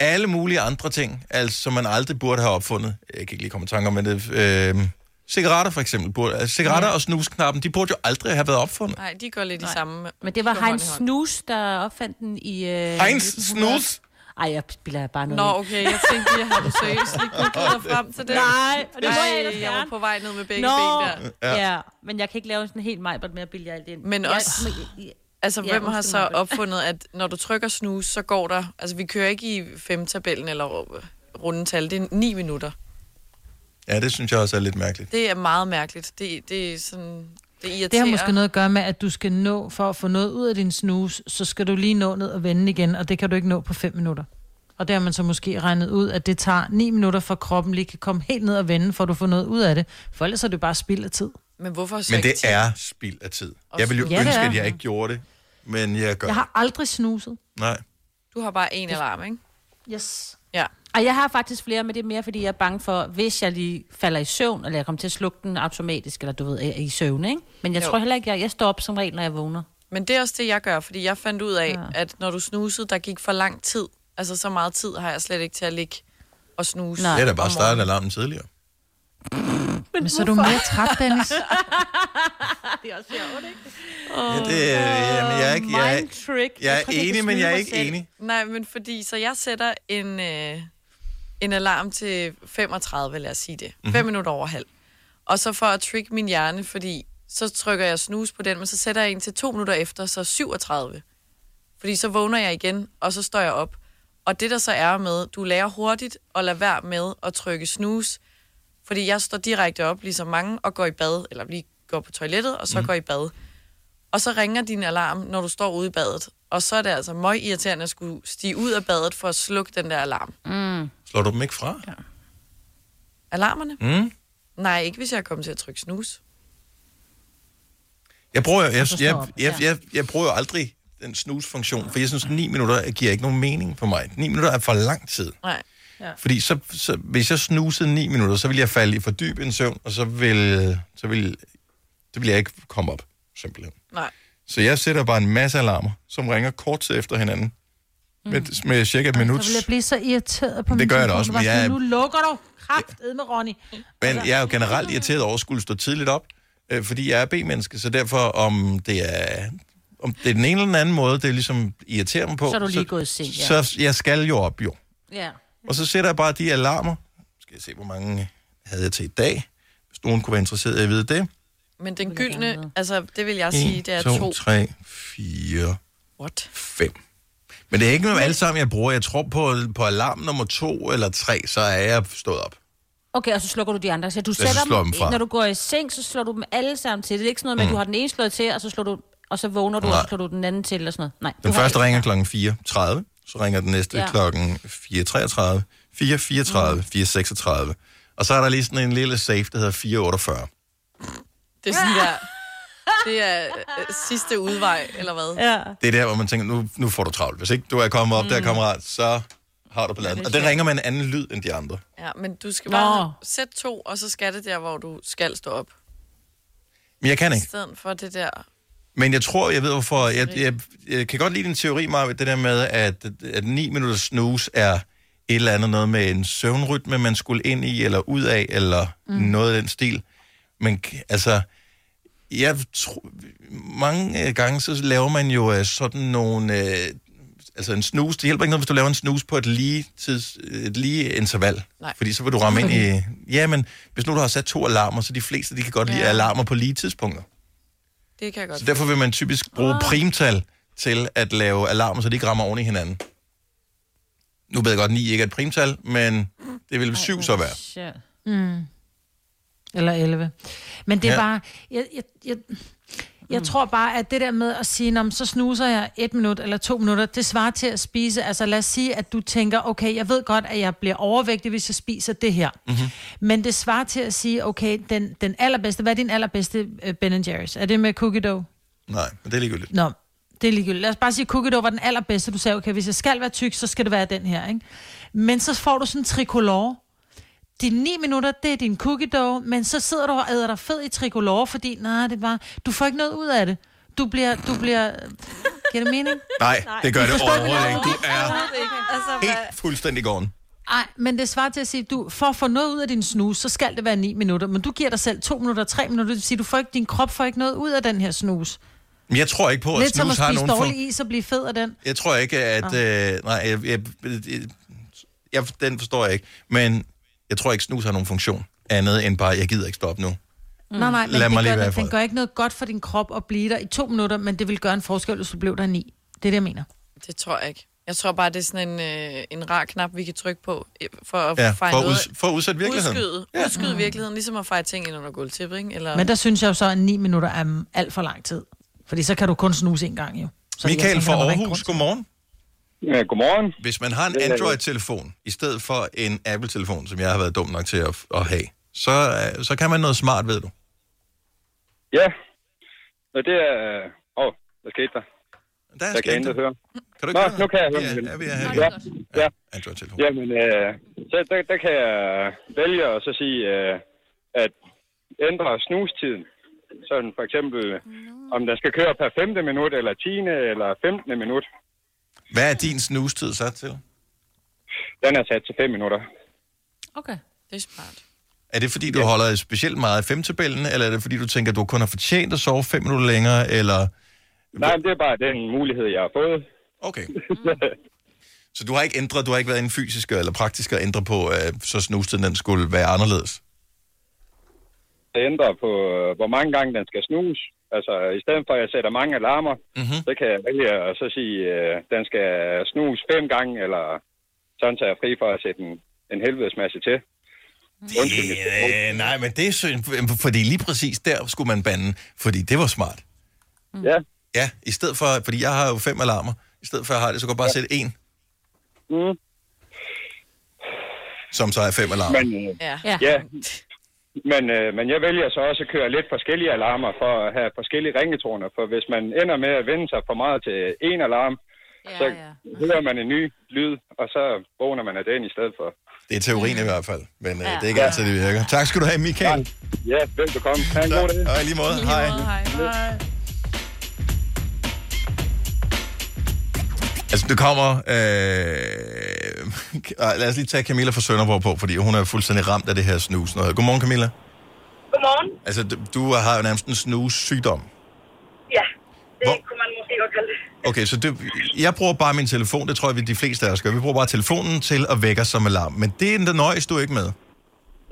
alle mulige andre ting, altså, som man aldrig burde have opfundet. Jeg kan ikke lige komme i tanke om, men det, øh, Cigaretter for eksempel. Burde, altså, cigaretter ja. og snusknappen, de burde jo aldrig have været opfundet. Nej, de går lidt i samme... Men det var Heinz. Snus, der opfandt den i... Øh, Heinz 1900. Snus? Ej, jeg spiller bare noget. Nå, okay, jeg tænkte lige, har du seriøst lige googlet dig frem til det? Nej, og det må jeg Ej, ellers jeg var på vej ned med begge Nå, ben der. ja. ja. men jeg kan ikke lave sådan helt majbert med at bilde alt ind. Men jeg, også- jeg- Altså, Ja, hvem har så opfundet, at når du trykker snus, så går der... Altså, vi kører ikke i femtabellen eller rundetal. Det er ni minutter. Ja, det synes jeg også er lidt mærkeligt. Det er meget mærkeligt. Det, det er sådan... Det irriterer. Det har måske noget at gøre med, at du skal nå, for at få noget ud af din snus, så skal du lige nå ned og vende igen, og det kan du ikke nå på 5 minutter. Og der har man så måske regnet ud, at det tager 9 minutter, for kroppen lige kan komme helt ned og vende, for at du får noget ud af det. For ellers er det bare spild af tid. Men hvorfor Men det er spild af tid. Jeg ville jo Ja, det ønske, at jeg ikke gjorde det, men jeg gør. Jeg har aldrig snuset. Nej. Du har bare en alarm, ikke? Yes. Ja. Ej, jeg har faktisk flere, men det er mere, fordi jeg er bange for, hvis jeg lige falder i søvn, eller jeg kommer til at slukke den automatisk, eller du ved, er i søvn, ikke? Men jeg Jo. tror heller ikke, jeg, jeg står op som regel, når jeg vågner. Men det er også det, jeg gør, fordi jeg fandt ud af, ja. at når du snusede, der gik for lang tid. Altså, så meget tid har jeg slet ikke til at ligge og snuse. Det er da bare at starte alarmen tidligere. Men så er du mere træt, Dennis. det er også sjovt, ikke? Ja, det, er- jamen, jeg er ikke, jeg, er- Mind trick. jeg er Jeg enig, men jeg er ikke selv. enig. Nej, men fordi, så jeg sætter en, øh, en alarm til 35, lad os sige det. 5 Mhm. minutter over halv. Og så for at trick min hjerne, fordi så trykker jeg snus på den, men så sætter jeg en til to minutter efter, så 37. Fordi så vågner jeg igen, og så står jeg op. Og det der så er med, du lærer hurtigt at lade være med at trykke snus, fordi jeg står direkte op, ligesom mange, og går i bad, eller lige går på toilettet, og så mm. går i bad. Og så ringer din alarm, når du står ude i badet. Og så er det altså møg irriterende at skulle stige ud af badet for at slukke den der alarm. Mm. Slår du dem ikke fra? Ja. Alarmerne? Mm. Nej, ikke hvis jeg er kommet til at trykke snus. Jeg bruger, jeg, jeg, jeg, jeg, jeg, jeg bruger jo aldrig den snusfunktion, for jeg synes, 9 minutter giver ikke nogen mening for mig. 9 minutter er for lang tid. Nej. Ja. Fordi så, så, hvis jeg snusede 9 minutter, så ville jeg falde i for dyb en søvn, og så vil, så vil, så vil jeg ikke komme op, simpelthen. Nej. Så jeg sætter bare en masse alarmer, som ringer kort tid efter hinanden. Med, med cirka et minut. Så vil jeg blive så irriteret på Det min gør jeg da også, men jeg er- Nu lukker du krafted med Ronny. Men jeg er jo generelt irriteret over at skulle stå tidligt op, øh, fordi jeg er B-menneske, så derfor om det er... Om det er den ene eller den anden måde, det er ligesom irriterer mig på. Så er du lige gået i seng, ja. Så jeg skal jo op, jo. Ja. Og så sætter jeg bare de alarmer. Skal jeg se, hvor mange havde jeg til i dag? Hvis nogen kunne være interesseret i at vide det. Men den gyldne, altså det vil jeg sige, 1, det er 2, to. 3, 4, What? 5. Men det er ikke noget alle sammen, jeg bruger. Jeg tror på, på alarm nummer to eller tre, så er jeg stået op. Okay, og så slukker du de andre. Så du så sætter slår dem fra. Når du går i seng, så slår du dem alle sammen til. Det er ikke sådan noget med, at Mm. du har den ene slået til, og så slår du og så vågner du, og Nej. så slår du den anden til, eller sådan noget. Nej, Den første ringer klokken 4.30, så ringer den næste Ja. klokken 4.33, 4.34, mm. 4.36. Og så er der lige sådan en lille safe, der hedder 4.48. Det er sådan der, det er øh, sidste udvej, eller hvad? Ja. Det er der, hvor man tænker, nu, nu får du travlt. Hvis ikke du er kommet op mm. der, kammerat, så har du balladen. Ja, Og den ringer med en anden lyd end de andre. Ja, men du skal Nå. bare sætte to, og så skal det der, hvor du skal stå op. Men jeg kan I ikke. stedet for det der. Men jeg tror, jeg ved hvorfor. Jeg, jeg, jeg kan godt lide din teori, Marvind, det der med, at, at 9 minutters snus er et eller andet noget med en søvnrytme, man skulle ind i, eller ud af, eller mm. noget af den stil. Men altså, jeg tror, mange øh, gange, så laver man jo øh, sådan nogle, øh, altså en snus, det hjælper ikke noget, hvis du laver en snus på et lige, tids, et lige interval. Nej. Fordi så vil du ramme ind i, ja, men hvis nu du har sat to alarmer, så de fleste, de kan godt lide Ja. alarmer på lige tidspunkter. Det kan jeg godt. Så derfor vil man typisk bruge Ah. primtal til at lave alarmer, så de ikke rammer oven i hinanden. Nu ved jeg godt, at 9 ikke er et primtal, men det vil 7 så være. Shit. Mm. Eller 11. Men det er ja. bare... Jeg, jeg, jeg, jeg tror bare, at det der med at sige, om så snuser jeg et minut eller to minutter, det svarer til at spise. Altså lad os sige, at du tænker, okay, jeg ved godt, at jeg bliver overvægtig, hvis jeg spiser det her. Mm-hmm. Men det svarer til at sige, okay, den, den allerbedste, hvad er din allerbedste uh, Ben Jerry's? Er det med cookie dough? Nej, men det er ligegyldigt. Nå, det er ligegyldigt. Lad os bare sige, at cookie dough var den allerbedste. Du sagde, okay, hvis jeg skal være tyk, så skal det være den her, ikke? Men så får du sådan en tricolore. De 9 minutter, det er din cookie dough, men så sidder du og æder dig fed i tricolore, fordi, nej, det var, du får ikke noget ud af det. Du bliver, du bliver, giver det mening? Nej, det gør det overhovedet ikke. Du er Altså, helt fuldstændig gården. Ej, men det svarer til at sige, du, for at få noget ud af din snus, så skal det være 9 minutter. Men du giver dig selv 2 minutter, 3 minutter. Det vil sige, du får ikke, din krop får ikke noget ud af den her snus. Men jeg tror ikke på, at Lidt som at snus har spise nogen... dårlig fun- is og blive fed af den. Jeg tror ikke, at... Øh, nej, jeg, jeg, jeg, jeg, den forstår jeg ikke. Men jeg tror ikke, snus har nogen funktion. Andet end bare, jeg gider ikke stoppe nu. Mm. Nej, nej, men Lad det mig lige gør, det, den gør ikke noget godt for din krop at blive der i to minutter, men det vil gøre en forskel, hvis du blev der ni. Det er det, jeg mener. Det tror jeg ikke. Jeg tror bare, det er sådan en, øh, en rar knap, vi kan trykke på, for at Ja, fejre for noget. for at udsætte virkeligheden. Udskyde, ja. udskyde virkeligheden, ligesom at fejre ting ind under gulvtæppet, ikke? Eller... Men der synes jeg jo så, at 9 minutter er mm, alt for lang tid. Fordi så kan du kun snuse en gang, jo. Så jeg Michael fra Aarhus, godmorgen. Ja, godmorgen. Hvis man har en Android-telefon, i stedet for en Apple-telefon, som jeg har været dum nok til at, at have, så, øh, så kan man noget smart, ved du. Ja, og det er... Åh, oh, hvad skete der? Der er jeg kan intet der. høre. Kan du Nå, ikke høre nu kan jeg høre Ja, mig. ja, vi er her. Ja, ja. Android-telefon. Jamen, øh, så der, der kan jeg vælge at så sige, øh, at ændre snustiden. Sådan for eksempel, om den skal køre per 5. minut, eller 10. eller 15. minut. Hvad er din snustid sat til? Den er sat til 5 minutter. Okay, det er smart. Er det fordi, du holder specielt meget af femtabellen, eller er det fordi, du tænker, at du kun har fortjent at sove fem minutter længere, eller... Nej, det er bare den mulighed, jeg har fået. Okay. Så du har ikke ændret, du har ikke været en fysisk eller praktisk at ændre på, at så snustiden den skulle være anderledes? det ændrer på, øh, hvor mange gange den skal snus. Altså, i stedet for, at jeg sætter mange alarmer, mm-hmm. så kan jeg vælge at så sige, at den skal snus fem gange, eller sådan så jeg er fri for at sætte en, en helvedes masse til. Undskyld, det Øh, nej, men det er synd, fordi lige præcis der skulle man bande, fordi det var smart. Ja. Ja, i stedet for, fordi jeg har jo fem alarmer, i stedet for at jeg har det, så kan jeg bare sætte en, Mm. som så er fem alarmer. Men, øh, ja. ja. Ja. Men, øh, men jeg vælger så også at køre lidt forskellige alarmer for at have forskellige ringetoner. For hvis man ender med at vende sig for meget til en alarm, ja, så ja. hører man en ny lyd, og så vågner man af den i stedet for. Det er teorien i hvert fald, men øh, det er ikke altid, det virker. Tak skal du have, Michael. Ja, velbekomme. Ha' en god dag. Og i lige måde. Hej. Hej. Hej. Altså, det kommer... Øh, lad os lige tage Camilla fra Sønderborg på, fordi hun er fuldstændig ramt af det her snus. Noget. Godmorgen, Camilla. Godmorgen. Altså, du, har jo nærmest en snus-sygdom. Ja, det Hvor? kunne man måske godt kalde det. Okay, så det, jeg bruger bare min telefon, det tror jeg, vi de fleste af os gør. Vi bruger bare telefonen til at vække os som alarm. Men det er den nøjes du ikke med.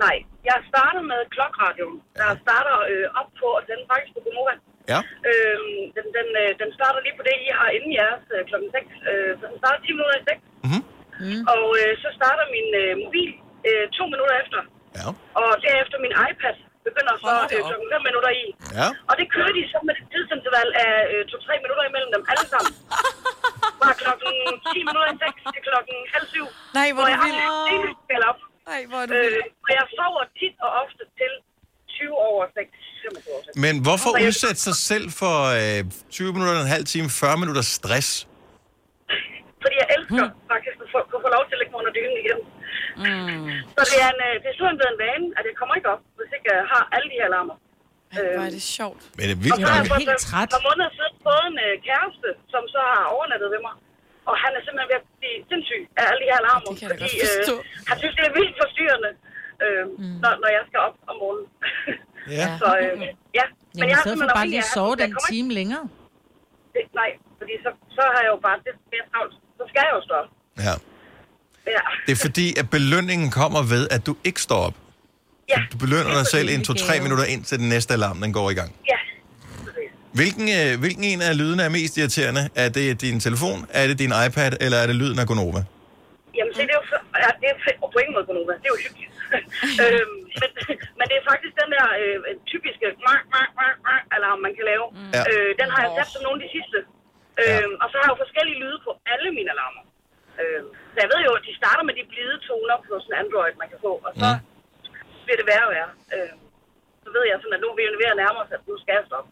Nej, jeg starter med klokradioen, der starter øh, op på, og den er faktisk på Gonova. Ja. Øhm, den, den, øh, den starter lige på det, I har inden jeres øh, klokken 6. Øh, så den starter 10 minutter i 6. Mm-hmm. Mm. Og øh, så starter min øh, mobil øh, to minutter efter. Ja. Og derefter min iPad begynder så øh, klokken 5 minutter i. Ja. Og det kører de så med et tidsinterval af øh, 2-3 minutter imellem dem alle sammen. Fra klokken 10 minutter i 6 til klokken halv syv. Nej, hvor er jeg aldrig skal op. Nej, hvor er du øh. Og jeg sover tit og ofte til 20 over 6. 25 over 6. Men hvorfor udsætte sig selv for øh, 20 minutter, en halv time, 40 minutter stress? Fordi jeg elsker mm. faktisk at få, kunne få lov til at lægge mig under dynen igen. Mm. Så det er, en, øh, det er sådan blevet en vane, at jeg kommer ikke op, hvis ikke jeg har alle de her alarmer. Hvor er det sjovt. Men det er Og vildt så har jeg nok. fået et par måneder siden fået en øh, kæreste, som så har overnattet ved mig. Og han er simpelthen ved at blive sindssyg af alle de her alarmer. Det kan fordi, øh, han synes, det er vildt forstyrrende, øh, mm. når, når jeg skal op om morgenen. Ja. så øh, ja. Men jeg har simpelthen bare lige at sove at den time længere. Det, nej, fordi så, så har jeg jo bare det mere travlt. Så skal jeg jo stå op. Ja. Ja. Det er fordi, at belønningen kommer ved, at du ikke står op. Ja. Du belønner dig selv en en 2-3 minutter ind til den næste alarm, den går i gang. Ja. Hvilken, øh, hvilken en af lydene er mest irriterende? Er det din telefon, er det din iPad, eller er det lyden af Gonova? Jamen, se, det er jo ja, det er på ingen måde på Nova. Det er jo hyggeligt. øhm, men, men det er faktisk den der øh, typiske mark, mark, mark, mark, alarm, man kan lave. Ja. Øh, den har jeg sat som nogle af de sidste. Øhm, Og så har jeg jo forskellige lyde på alle mine alarmer. Øhm, så jeg ved jo, at de starter med de blide toner på sådan en Android, man kan få, og så Mm. bliver det værre og værre. Øhm, så ved jeg sådan, at nu er vi ved at nærme os, at nu skal jeg stoppe.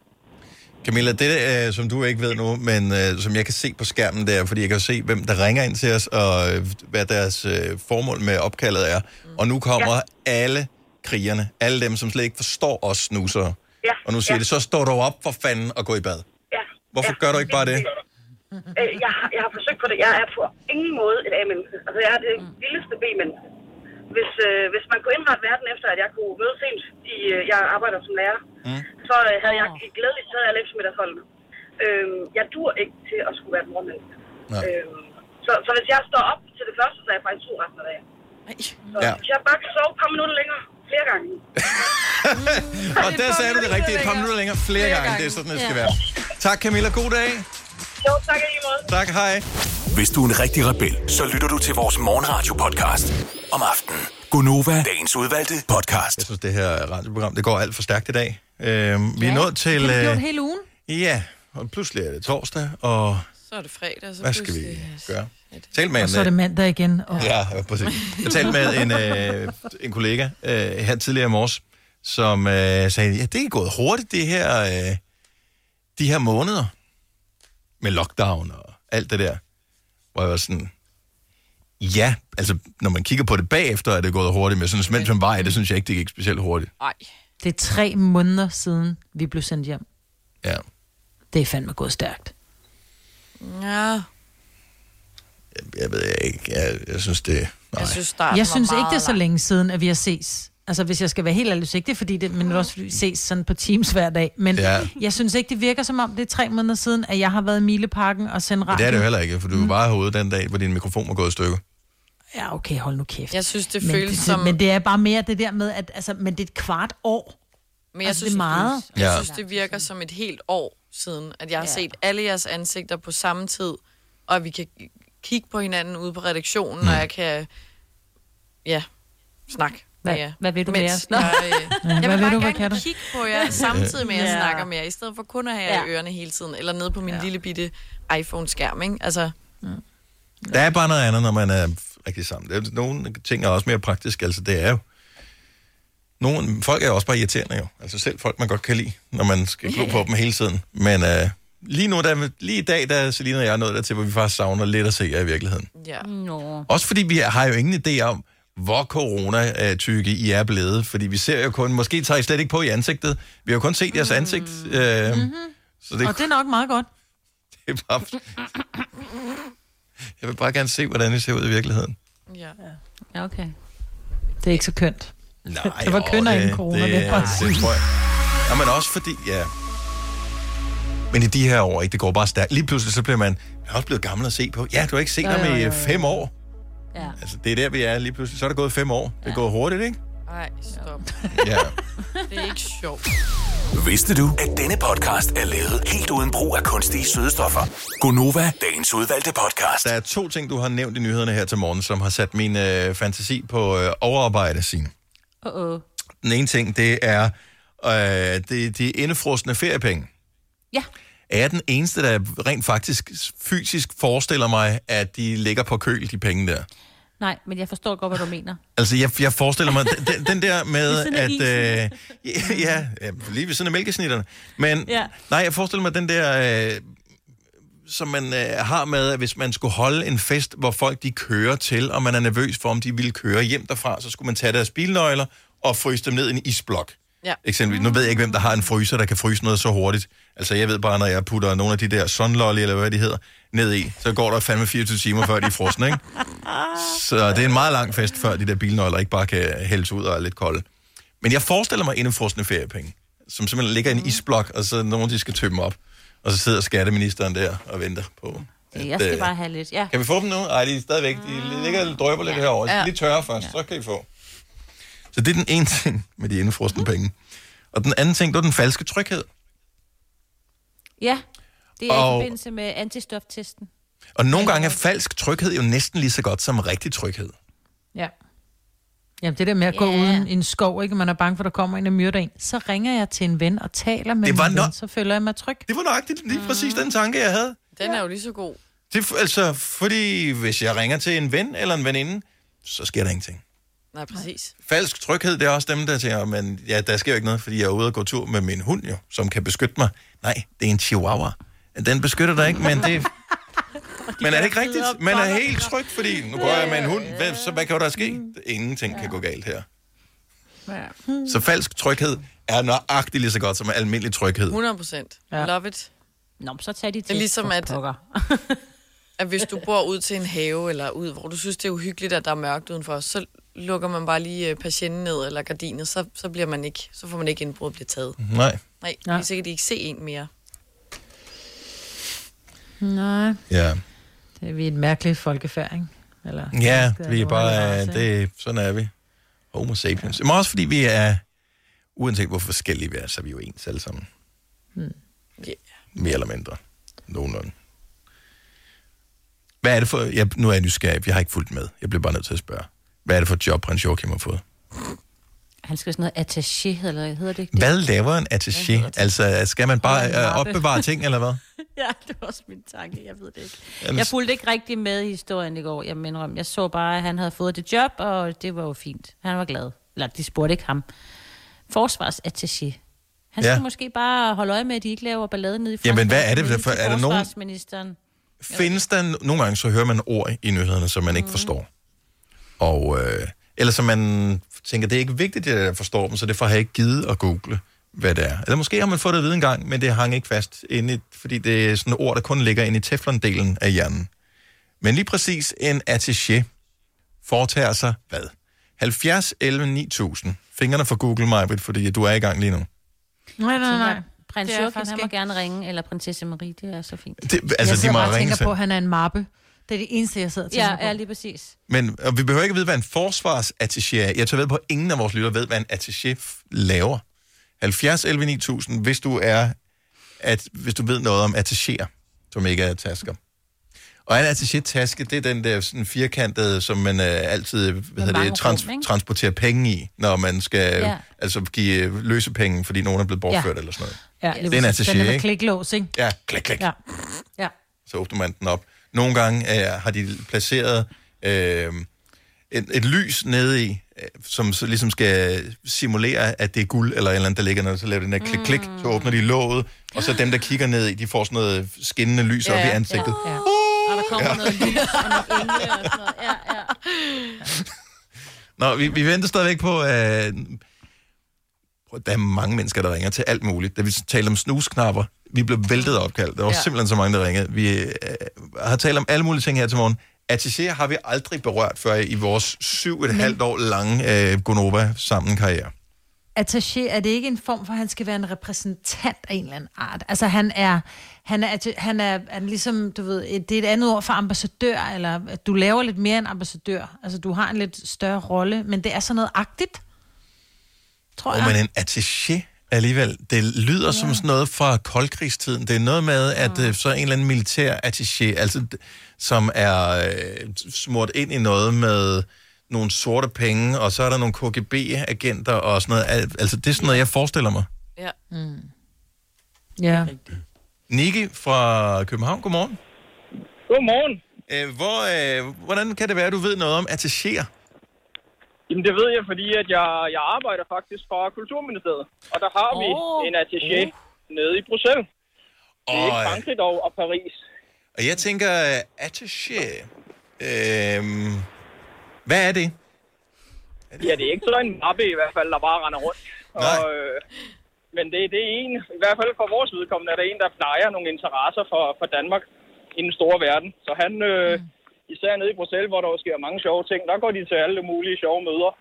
Camilla, det øh, som du ikke ved nu, men øh, som jeg kan se på skærmen der, fordi jeg kan se, hvem der ringer ind til os, og øh, hvad deres øh, formål med opkaldet er. Og nu kommer ja. alle krigerne, alle dem, som slet ikke forstår os snusere. Ja. Og nu siger ja. det, så står du op for fanden og gå i bad. Ja. Hvorfor ja. gør du ikke bare det? Øh, jeg, har, jeg har forsøgt på det. Jeg er på ingen måde et A-menneske. Altså, jeg er det vildeste B-menneske. Hvis, øh, hvis man kunne indrette verden efter, at jeg kunne møde sent, i, øh, jeg arbejder som lærer, mm. så øh, havde jeg glædeligt taget alle eftermiddagsholdene. Øh, jeg dur ikke til at skulle være et mormenneske. Øh, så, så hvis jeg står op til det første, så er jeg faktisk to resten af dagen. Så Ja. hvis jeg bare kan sove et par minutter længere, flere gange. Og der sagde du det rigtigt. Et par minutter længere, flere gange. Det er sådan, det skal være. Tak, Camilla. God dag. Jo, tak i måde. Tak, hej. Hvis du er en rigtig rebel, så lytter du til vores morgenradio-podcast om aftenen. Gunova, dagens udvalgte podcast. Jeg synes, det her radioprogram, det går alt for stærkt i dag. Øh, vi er nået til... Har vi øh, gjort hele ugen. Ja, og pludselig er det torsdag, og Så er det fredag, så hvad skal vi pludselig- gøre? Tal med Og så er det mandag igen. Og... Ja, præcis. Jeg talte med en, øh, en kollega øh, her tidligere i morges, som øh, sagde, ja, det er gået hurtigt, det her, øh, de her måneder med lockdown og alt det der. Hvor jeg var sådan, ja, altså når man kigger på det bagefter, er det gået hurtigt, men synes, mens man var i det, synes jeg ikke, det gik specielt hurtigt. Nej. Det er tre måneder siden, vi blev sendt hjem. Ja. Det er fandme gået stærkt. Ja, Jeg ved ikke, jeg, jeg synes det... Nej. jeg synes Jeg synes ikke, det er så længe siden, at vi har ses. Altså, hvis jeg skal være helt ærlig, så ikke det fordi, det, men det er også fordi, vi ses sådan på Teams hver dag. Men Ja. jeg synes ikke, det virker som om, det er tre måneder siden, at jeg har været i Mileparken og sendt Men radio. det er det jo heller ikke, for du var bare herude den dag, hvor din mikrofon var gået i stykker. Ja, okay, hold nu kæft. Jeg synes, det men, føles det, som- Men det er bare mere det der med, at altså, men det er et kvart år. Men jeg Altså, synes, det er meget. Jeg Ja. synes, det virker som et helt år siden, at jeg har set alle jeres ansigter på samme tid, og at vi kan kigge på hinanden ude på redaktionen, Mm. og jeg kan, ja, snakke Hvad- jer. hvad vil du Mens med? Nå. Jeg, øh, Ja, jeg vil bare du? Gerne kan du? kigge på jer, samtidig med, at jeg Ja. snakker med jer, i stedet for kun at have jer i ørerne hele tiden, eller nede på min lille bitte iPhone-skærm, ikke? Altså, Der er bare noget andet, når man er rigtig sammen. Er, nogle ting er også mere praktisk. Altså, det er jo... Nogle, folk er jo også bare irriterende, jo. Altså selv folk, man godt kan lide, når man skal glo på dem hele tiden. Men uh, lige nu, der, lige i dag, der er Selina og jeg nået der til, hvor vi faktisk savner lidt at se jer i virkeligheden. ja. Nå. Også fordi vi har jo ingen idé om, hvor corona-tykke I er blevet. Fordi vi ser jo kun... Måske tager I slet ikke på i ansigtet. Vi har jo kun set jeres ansigt. Mm. Øh, Mm-hmm. Så det, Og det er nok meget godt. det er bare... Jeg vil bare gerne se, hvordan I ser ud i virkeligheden. Ja. Ja, okay. Det er ikke så kønt. Nej, det var kønnere det- inden corona, det, det, det er bare det, det tror jeg. Ja, men også fordi, ja... Men i de her år, ikke, det går bare stærkt. Lige pludselig så bliver man, man er også blevet gammel at se på. Ja, du har ikke set Jo, ham i jo, jo. fem år. Ja. Altså, det er der, vi er lige pludselig. Så er det gået fem år. Det går hurtigt, ikke? Ej, stop. Ja. Det er ikke sjovt. Vidste du, at denne podcast er lavet helt uden brug af kunstige sødestoffer? Gonova, dagens udvalgte podcast. Der er to ting, du har nævnt i nyhederne her til morgen, som har sat min øh, fantasi på øh, overarbejde, Signe. Uh-oh. Den ene ting, det er øh, det, de indefrostende feriepenge. Ja. Er jeg den eneste, der rent faktisk fysisk forestiller mig, at de ligger på køl, de penge der? Nej, men jeg forstår godt, hvad du mener. Altså, jeg, jeg forestiller mig den, den- der med, at... Øh, ja, ja, lige ved siden af mælkesnitterne. Men Ja. nej, jeg forestiller mig den der... Øh, som man øh, har med, at hvis man skulle holde en fest, hvor folk de kører til, og man er nervøs for, om de ville køre hjem derfra, så skulle man tage deres bilnøgler og fryse dem ned i en isblok. Ja. Eksempelvis. Nu ved jeg ikke, hvem der har en fryser, der kan fryse noget så hurtigt. Altså, jeg ved bare, når jeg putter nogle af de der sunlolly, eller hvad de hedder, ned i, så går der fandme 24 timer, før de er frosne, ikke? Så det er en meget lang fest, før de der bilnøgler ikke bare kan hældes ud og er lidt kolde. Men jeg forestiller mig indefrosne feriepenge, som simpelthen ligger i en isblok, og så nogen, de skal tømme op. Og så sidder skatteministeren der og venter på. at, Jeg skal øh, bare have lidt. Ja. Kan vi få dem nu? Nej, de er stadigvæk. De ligger og drøber lidt herovre. De skal lige tørre først, så kan I få. Så det er den ene ting med de indefrosne penge. Og den anden ting, det er den falske tryghed. Ja, det er Og- i forbindelse med antistoftesten. Og nogle gange er falsk tryghed jo næsten lige så godt som rigtig tryghed. Ja. Jamen det der med at gå Ja. uden i en skov, ikke? Man er bange for, at der kommer en og myrder en. Så ringer jeg til en ven og taler med Det var min nok- ven, så føler jeg mig tryg. Det var nøjagtigt lige præcis den tanke, jeg havde. Den er jo lige så god. Det, altså, fordi hvis jeg ringer til en ven eller en veninde, så sker der ingenting. Nej, præcis. Falsk tryghed, det er også dem, der siger, men ja, der sker jo ikke noget, fordi jeg er ude og gå tur med min hund, jo, som kan beskytte mig. Nej, det er en chihuahua. Den beskytter dig ikke, men det... Men er det ikke rigtigt? Man er helt tryg, fordi nu går jeg med en hund. Hvad, så hvad kan der ske? Ingenting kan gå galt her. Så falsk tryghed er nøjagtigt lige så godt som almindelig tryghed. 100 procent. Ja. Love it. Nå, så tag de til. Det er ligesom, at, at hvis du bor ud til en have, eller ud, hvor du synes, det er uhyggeligt, at der er mørkt udenfor, så lukker man bare lige øh, patienten ned, eller gardinet, så, så, bliver man ikke, så får man ikke indbrud og bliver taget. Nej. Nej, Nej. så kan de ikke se en mere. Nej, Ja. det er vi en mærkelig folkefærd, ikke? Eller, Ja, vi er bare, øh, også, det, sådan er vi. Homo sapiens. Men også fordi vi er, uanset hvor forskellige vi er, så er vi jo ens alle sammen. Hmm. Yeah. Mere eller mindre. Nogenlunde. Hvad er det for... Jeg, nu er jeg nysgerrig, jeg har ikke fulgt med. Jeg bliver bare nødt til at spørge. Hvad er det for et job, prins Joachim har fået? Han skal sådan noget attaché, eller hedder det ikke det? Hvad laver en attaché? Altså, skal man bare øh, opbevare ting, eller hvad? ja, det var også min tanke, jeg ved det ikke. Jamen, Jeg fulgte ikke rigtig med i historien i går, jeg mener om. Jeg så bare, at han havde fået det job, og det var jo fint. Han var glad. Eller de spurgte ikke ham. Forsvarsattaché. Han skal Ja. måske bare holde øje med, at de ikke laver ballade nede i Jamen, hvad er det for- er der nogen-. Findes der nogle gange, så hører man ord i nyhederne, som man ikke forstår. Og, øh, eller som man tænker, det er ikke vigtigt, at jeg forstår dem, så derfor har jeg ikke givet at google, hvad det er. Eller måske har man fået det at vide en gang, men det hang ikke fast inde i, fordi det er sådan et ord, der kun ligger inde i teflondelen af hjernen. Men lige præcis en attaché foretager sig hvad? 70, 11, 9000. Fingrene for Google, mig, fordi du er i gang lige nu. Nej, nej, nej. Prins Det Joachim, han må gerne ringe, eller prinsesse Marie, det er så fint. Det- altså, jeg de må ringe tænker selv. på, at han er en mappe. Det er det eneste, jeg sidder og tænker Ja, på. ja, lige præcis. Men og vi behøver ikke at vide, hvad en forsvarsattaché er. Jeg tager ved på, at ingen af vores lytter ved, hvad en attaché laver. 70 11 9000, hvis du er, at, hvis du ved noget om attachéer, som ikke er tasker. Og en attaché-taske, det er den der sådan firkantede, som man øh, altid hvad hedder det, trans- rum, transporterer penge i, når man skal Ja. altså give øh, løse penge, fordi nogen er blevet bortført ja. eller sådan noget. Ja, Det er en attaché, Den er med ikke? kliklås, ikke? Ja, klik, klik. Ja. ja. så åbner man den op. Nogle gange øh, har de placeret øh, et, et lys nede i, øh, som så ligesom skal simulere, at det er guld eller et eller andet, der ligger nede. Så laver den der klik, klik, så åbner de låget, og så dem, der kigger ned i, de får sådan noget skinnende lys op i ansigtet. Ja. Og der kommer Ja. noget lys og noget engle og sådan noget. Ja, ja. Nå, vi, vi venter stadigvæk på... Øh, der er mange mennesker, der ringer til alt muligt. Da vi talte om snusknapper, vi blev væltet opkaldt. Der var Ja. simpelthen så mange, der ringede. Vi øh, har talt om alle mulige ting her til morgen. Attaché har vi aldrig berørt før i vores syv et halvt år lange øh, Gonova sammen karriere. Attaché, er det ikke en form for, at han skal være en repræsentant af en eller anden art? Altså han er, han er, han er, er ligesom, du ved, et- det er et andet ord for ambassadør, eller du laver lidt mere end ambassadør. Altså du har en lidt større rolle, men det er sådan noget agtigt, tror Og jeg. men en attaché alligevel, det lyder ja. som sådan noget fra koldkrigstiden. Det er noget med, at øh, så en eller anden militær attaché, altså, som er øh, smurt ind i noget med nogle sorte penge, og så er der nogle KGB-agenter og sådan noget. Al- Altså, det er sådan noget, jeg forestiller mig. Ja. Mm. Ja. Niki fra København, godmorgen. Godmorgen. Øh, hvor, øh, hvordan kan det være, at du ved noget om attachéer? Jamen det ved jeg, fordi at jeg, jeg arbejder faktisk fra Kulturministeriet. Og der har vi Åh. en attaché nede i Bruxelles. Det er Og, ikke øh, Frankrig dog, og Paris. Og jeg tænker, attaché, øh, hvad er det? Ja, det er ikke sådan en mappe i hvert fald, der bare render rundt. Og, øh, men det, det er en, i hvert fald for vores vedkommende, er der en, der plejer nogle interesser for, for Danmark i den store verden. Så han, øh, især nede i Bruxelles, hvor der jo sker mange sjove ting, der går de til alle mulige sjove møder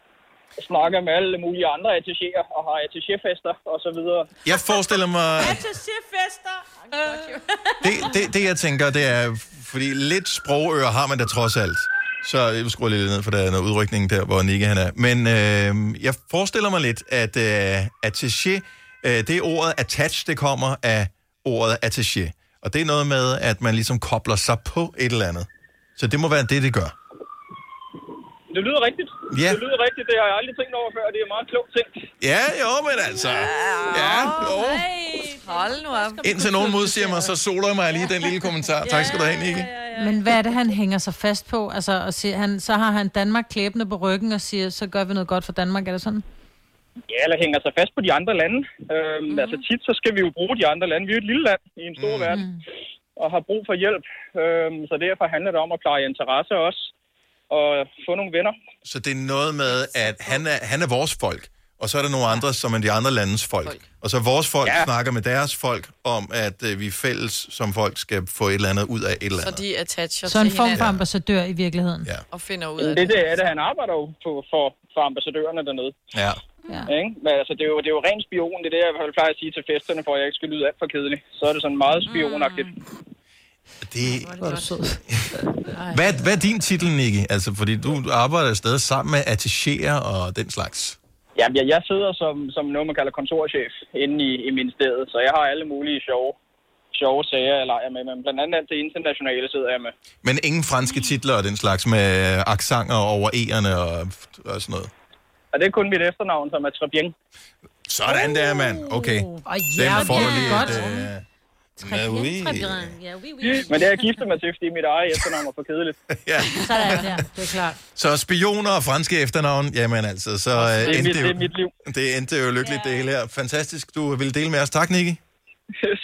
og snakker med alle mulige andre attachéer og har attachéfester og så videre. Jeg forestiller mig, Attaché-fester. det, det, det jeg tænker, det er, fordi lidt sprogører har man da trods alt. Så jeg skruer lidt ned, for der er noget udrykning der, hvor Nikke han er. Men øh, jeg forestiller mig lidt, at øh, attaché, øh, det er ordet attach, det kommer af ordet attaché. Og det er noget med, at man ligesom kobler sig på et eller andet. Så det må være det, det gør. Det lyder rigtigt. Ja. Det lyder rigtigt. Det har jeg aldrig tænkt over før. Det er meget klogt ting. Ja, jo, men altså. Ja, jo. Hold nu op. Indtil nogen modsiger mig, så soler jeg mig lige den lille kommentar. Tak skal du have, Nikke. Men hvad er det, han hænger sig fast på? Altså, og siger, han, så har han Danmark klæbende på ryggen og siger, så gør vi noget godt for Danmark, er det sådan? Ja, eller hænger sig fast på de andre lande. Øhm, mm. Altså tit, så skal vi jo bruge de andre lande. Vi er jo et lille land i en stor mm. verden, og har brug for hjælp. Øhm, så derfor handler det om at pleje interesse også, og få nogle venner. Så det er noget med, at han er, han er vores folk, Og så er der nogle andre, som er de andre landes folk. folk. Og så vores folk Ja. snakker med deres folk om, at øh, vi fælles som folk skal få et eller andet ud af et eller Så andet. de attacher Så en til form for hinanden ambassadør i virkeligheden. Ja. og finder ud af det, det. det er det. Han arbejder jo på, for, for ambassadørerne dernede. Ja. Ja. Ikke? Men altså, det er, jo, det er jo ren spion. Det er det, jeg i hvert fald plejer at sige til festerne, for at jeg ikke skal lyde alt for kedelig. Så er det sådan meget spionagtigt. Det... Hvor er sød. Hvad, hvad er din titel, Nicky? Altså, fordi du arbejder sted sammen med attachéer og den slags. Jamen, jeg, jeg sidder som, som noget, man kalder kontorchef inde i, i ministeriet, så jeg har alle mulige sjove, sjove sager, jeg leger med. Men blandt andet alt det internationale sidder jeg med. Men ingen franske titler og den slags med aksanger over E'erne og, og sådan noget. Og det er kun mit efternavn, som er Trebien. Sådan der, mand. Okay. Åh, Den ja, får det du er lige godt. et... Øh... Ja, oui. Men det har jeg giftet mig til, fordi mit eget efternavn var for kedeligt. ja. Sådan der, det er klart. Så spioner og franske efternavn, jamen altså, så Det er øh, endte mit- det, det er mit liv. det endte jo lykkeligt, det hele her. Fantastisk, du ville dele med os. Tak, Nicky.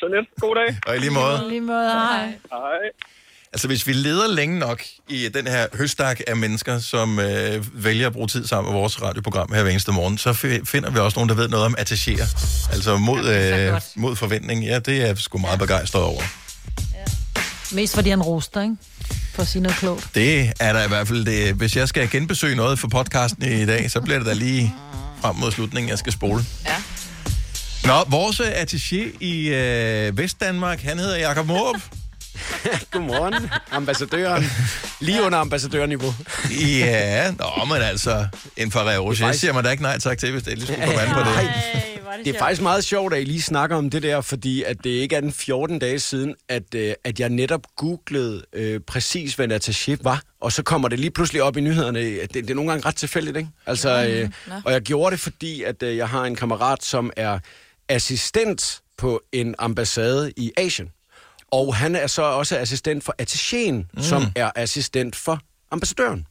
Så lidt. God dag. Og i lige måde. Lige måde, hej. Hej. Altså, hvis vi leder længe nok i den her høstak af mennesker, som øh, vælger at bruge tid sammen med vores radioprogram her hver eneste morgen, så fi- finder vi også nogen, der ved noget om attachéer. Altså mod, øh, mod forventning. Ja, det er jeg sgu meget begejstret over. Mest fordi han roster, ikke? For at sige noget klogt. Det er der i hvert fald. Det, hvis jeg skal genbesøge noget for podcasten i dag, så bliver det da lige frem mod slutningen, jeg skal spole. Ja. Nå, vores attaché i øh, Vestdanmark, han hedder Jakob Morup. Godmorgen, ambassadøren. Lige under ambassadørniveau. ja, nå, men altså, en Ferrero Rocher faktisk- siger man da ikke nej tak til, hvis det lige skulle komme an på det. Det er faktisk meget sjovt, at I lige snakker om det der, fordi at det ikke er den 14 dage siden, at, øh, at jeg netop googlede øh, præcis, hvad en attaché var. Og så kommer det lige pludselig op i nyhederne. Det, det er nogle gange ret tilfældigt, ikke? Altså, øh, og jeg gjorde det, fordi at øh, jeg har en kammerat, som er assistent på en ambassade i Asien. Og han er så også assistent for attachéen, mm. som er assistent for ambassadøren.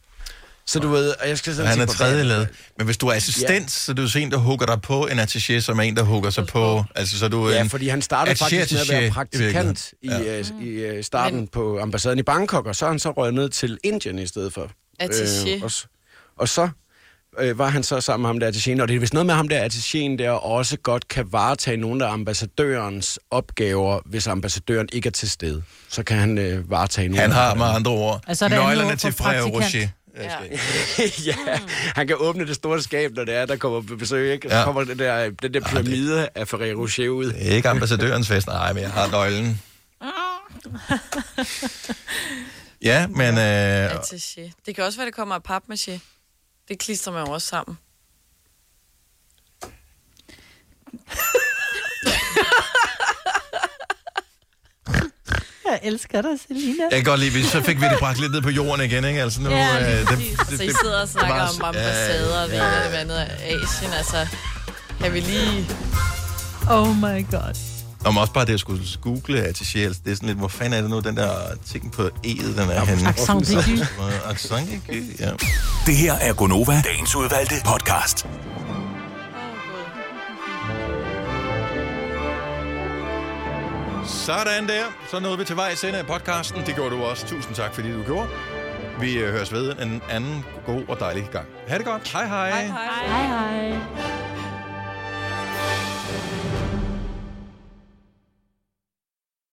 Så du ved, og jeg skal sådan Han er tredje led. Men hvis du er assistent, Ja. så er du så en, der hugger dig på en attaché, som er en, der hugger sig på... Altså, så er du Ja, en fordi han startede attaché- faktisk med at være i praktikant i, virkeligheden. i, i øh, starten på ambassaden i Bangkok, og så er han så røget ned til Indien i stedet for. Attaché. og, s- og så øh, var han så sammen med ham der attachéen, og det er vist noget med ham der attachéen der også godt kan varetage nogle af ambassadørens opgaver, hvis ambassadøren ikke er til stede. Så kan han øh, varetage nogle Han har med andre ord Altså, er det nøglerne til praktikant? Rocher. Ja. ja, han kan åbne det store skab, når det er, der kommer på besøg, ikke? Så Ja. kommer den der, den der pyramide af Ferrero Rocher ud. Det er ikke ambassadørens fest, nej, men jeg har nøglen. Ja, men... Øh, Attaché. Det kan også være, det kommer af papmaché. Det klistrer man jo også sammen. Jeg elsker dig, Selina. jeg kan godt lide, så fik vi det bragt lidt ned på jorden igen, ikke? Altså nu... Ja, øh, lige det, præcis. Så I sidder og snakker var- om ambassader og det ene og det andet af Asien. Altså, kan vi lige... Oh my god. Om også bare det, at skulle google attaché, det er sådan lidt, hvor fanden er det nu, den der ting på E'et, den er henne? accent aigu. Accent aigu, ja. Det her er Gonova, dagens udvalgte podcast. Sådan der. Så nåede vi til vej sende af podcasten. Det gjorde du også. Tusind tak, fordi du gjorde. Vi øh, høres ved en anden god og dejlig gang. Ha' det godt. Hej hej. Hej hej.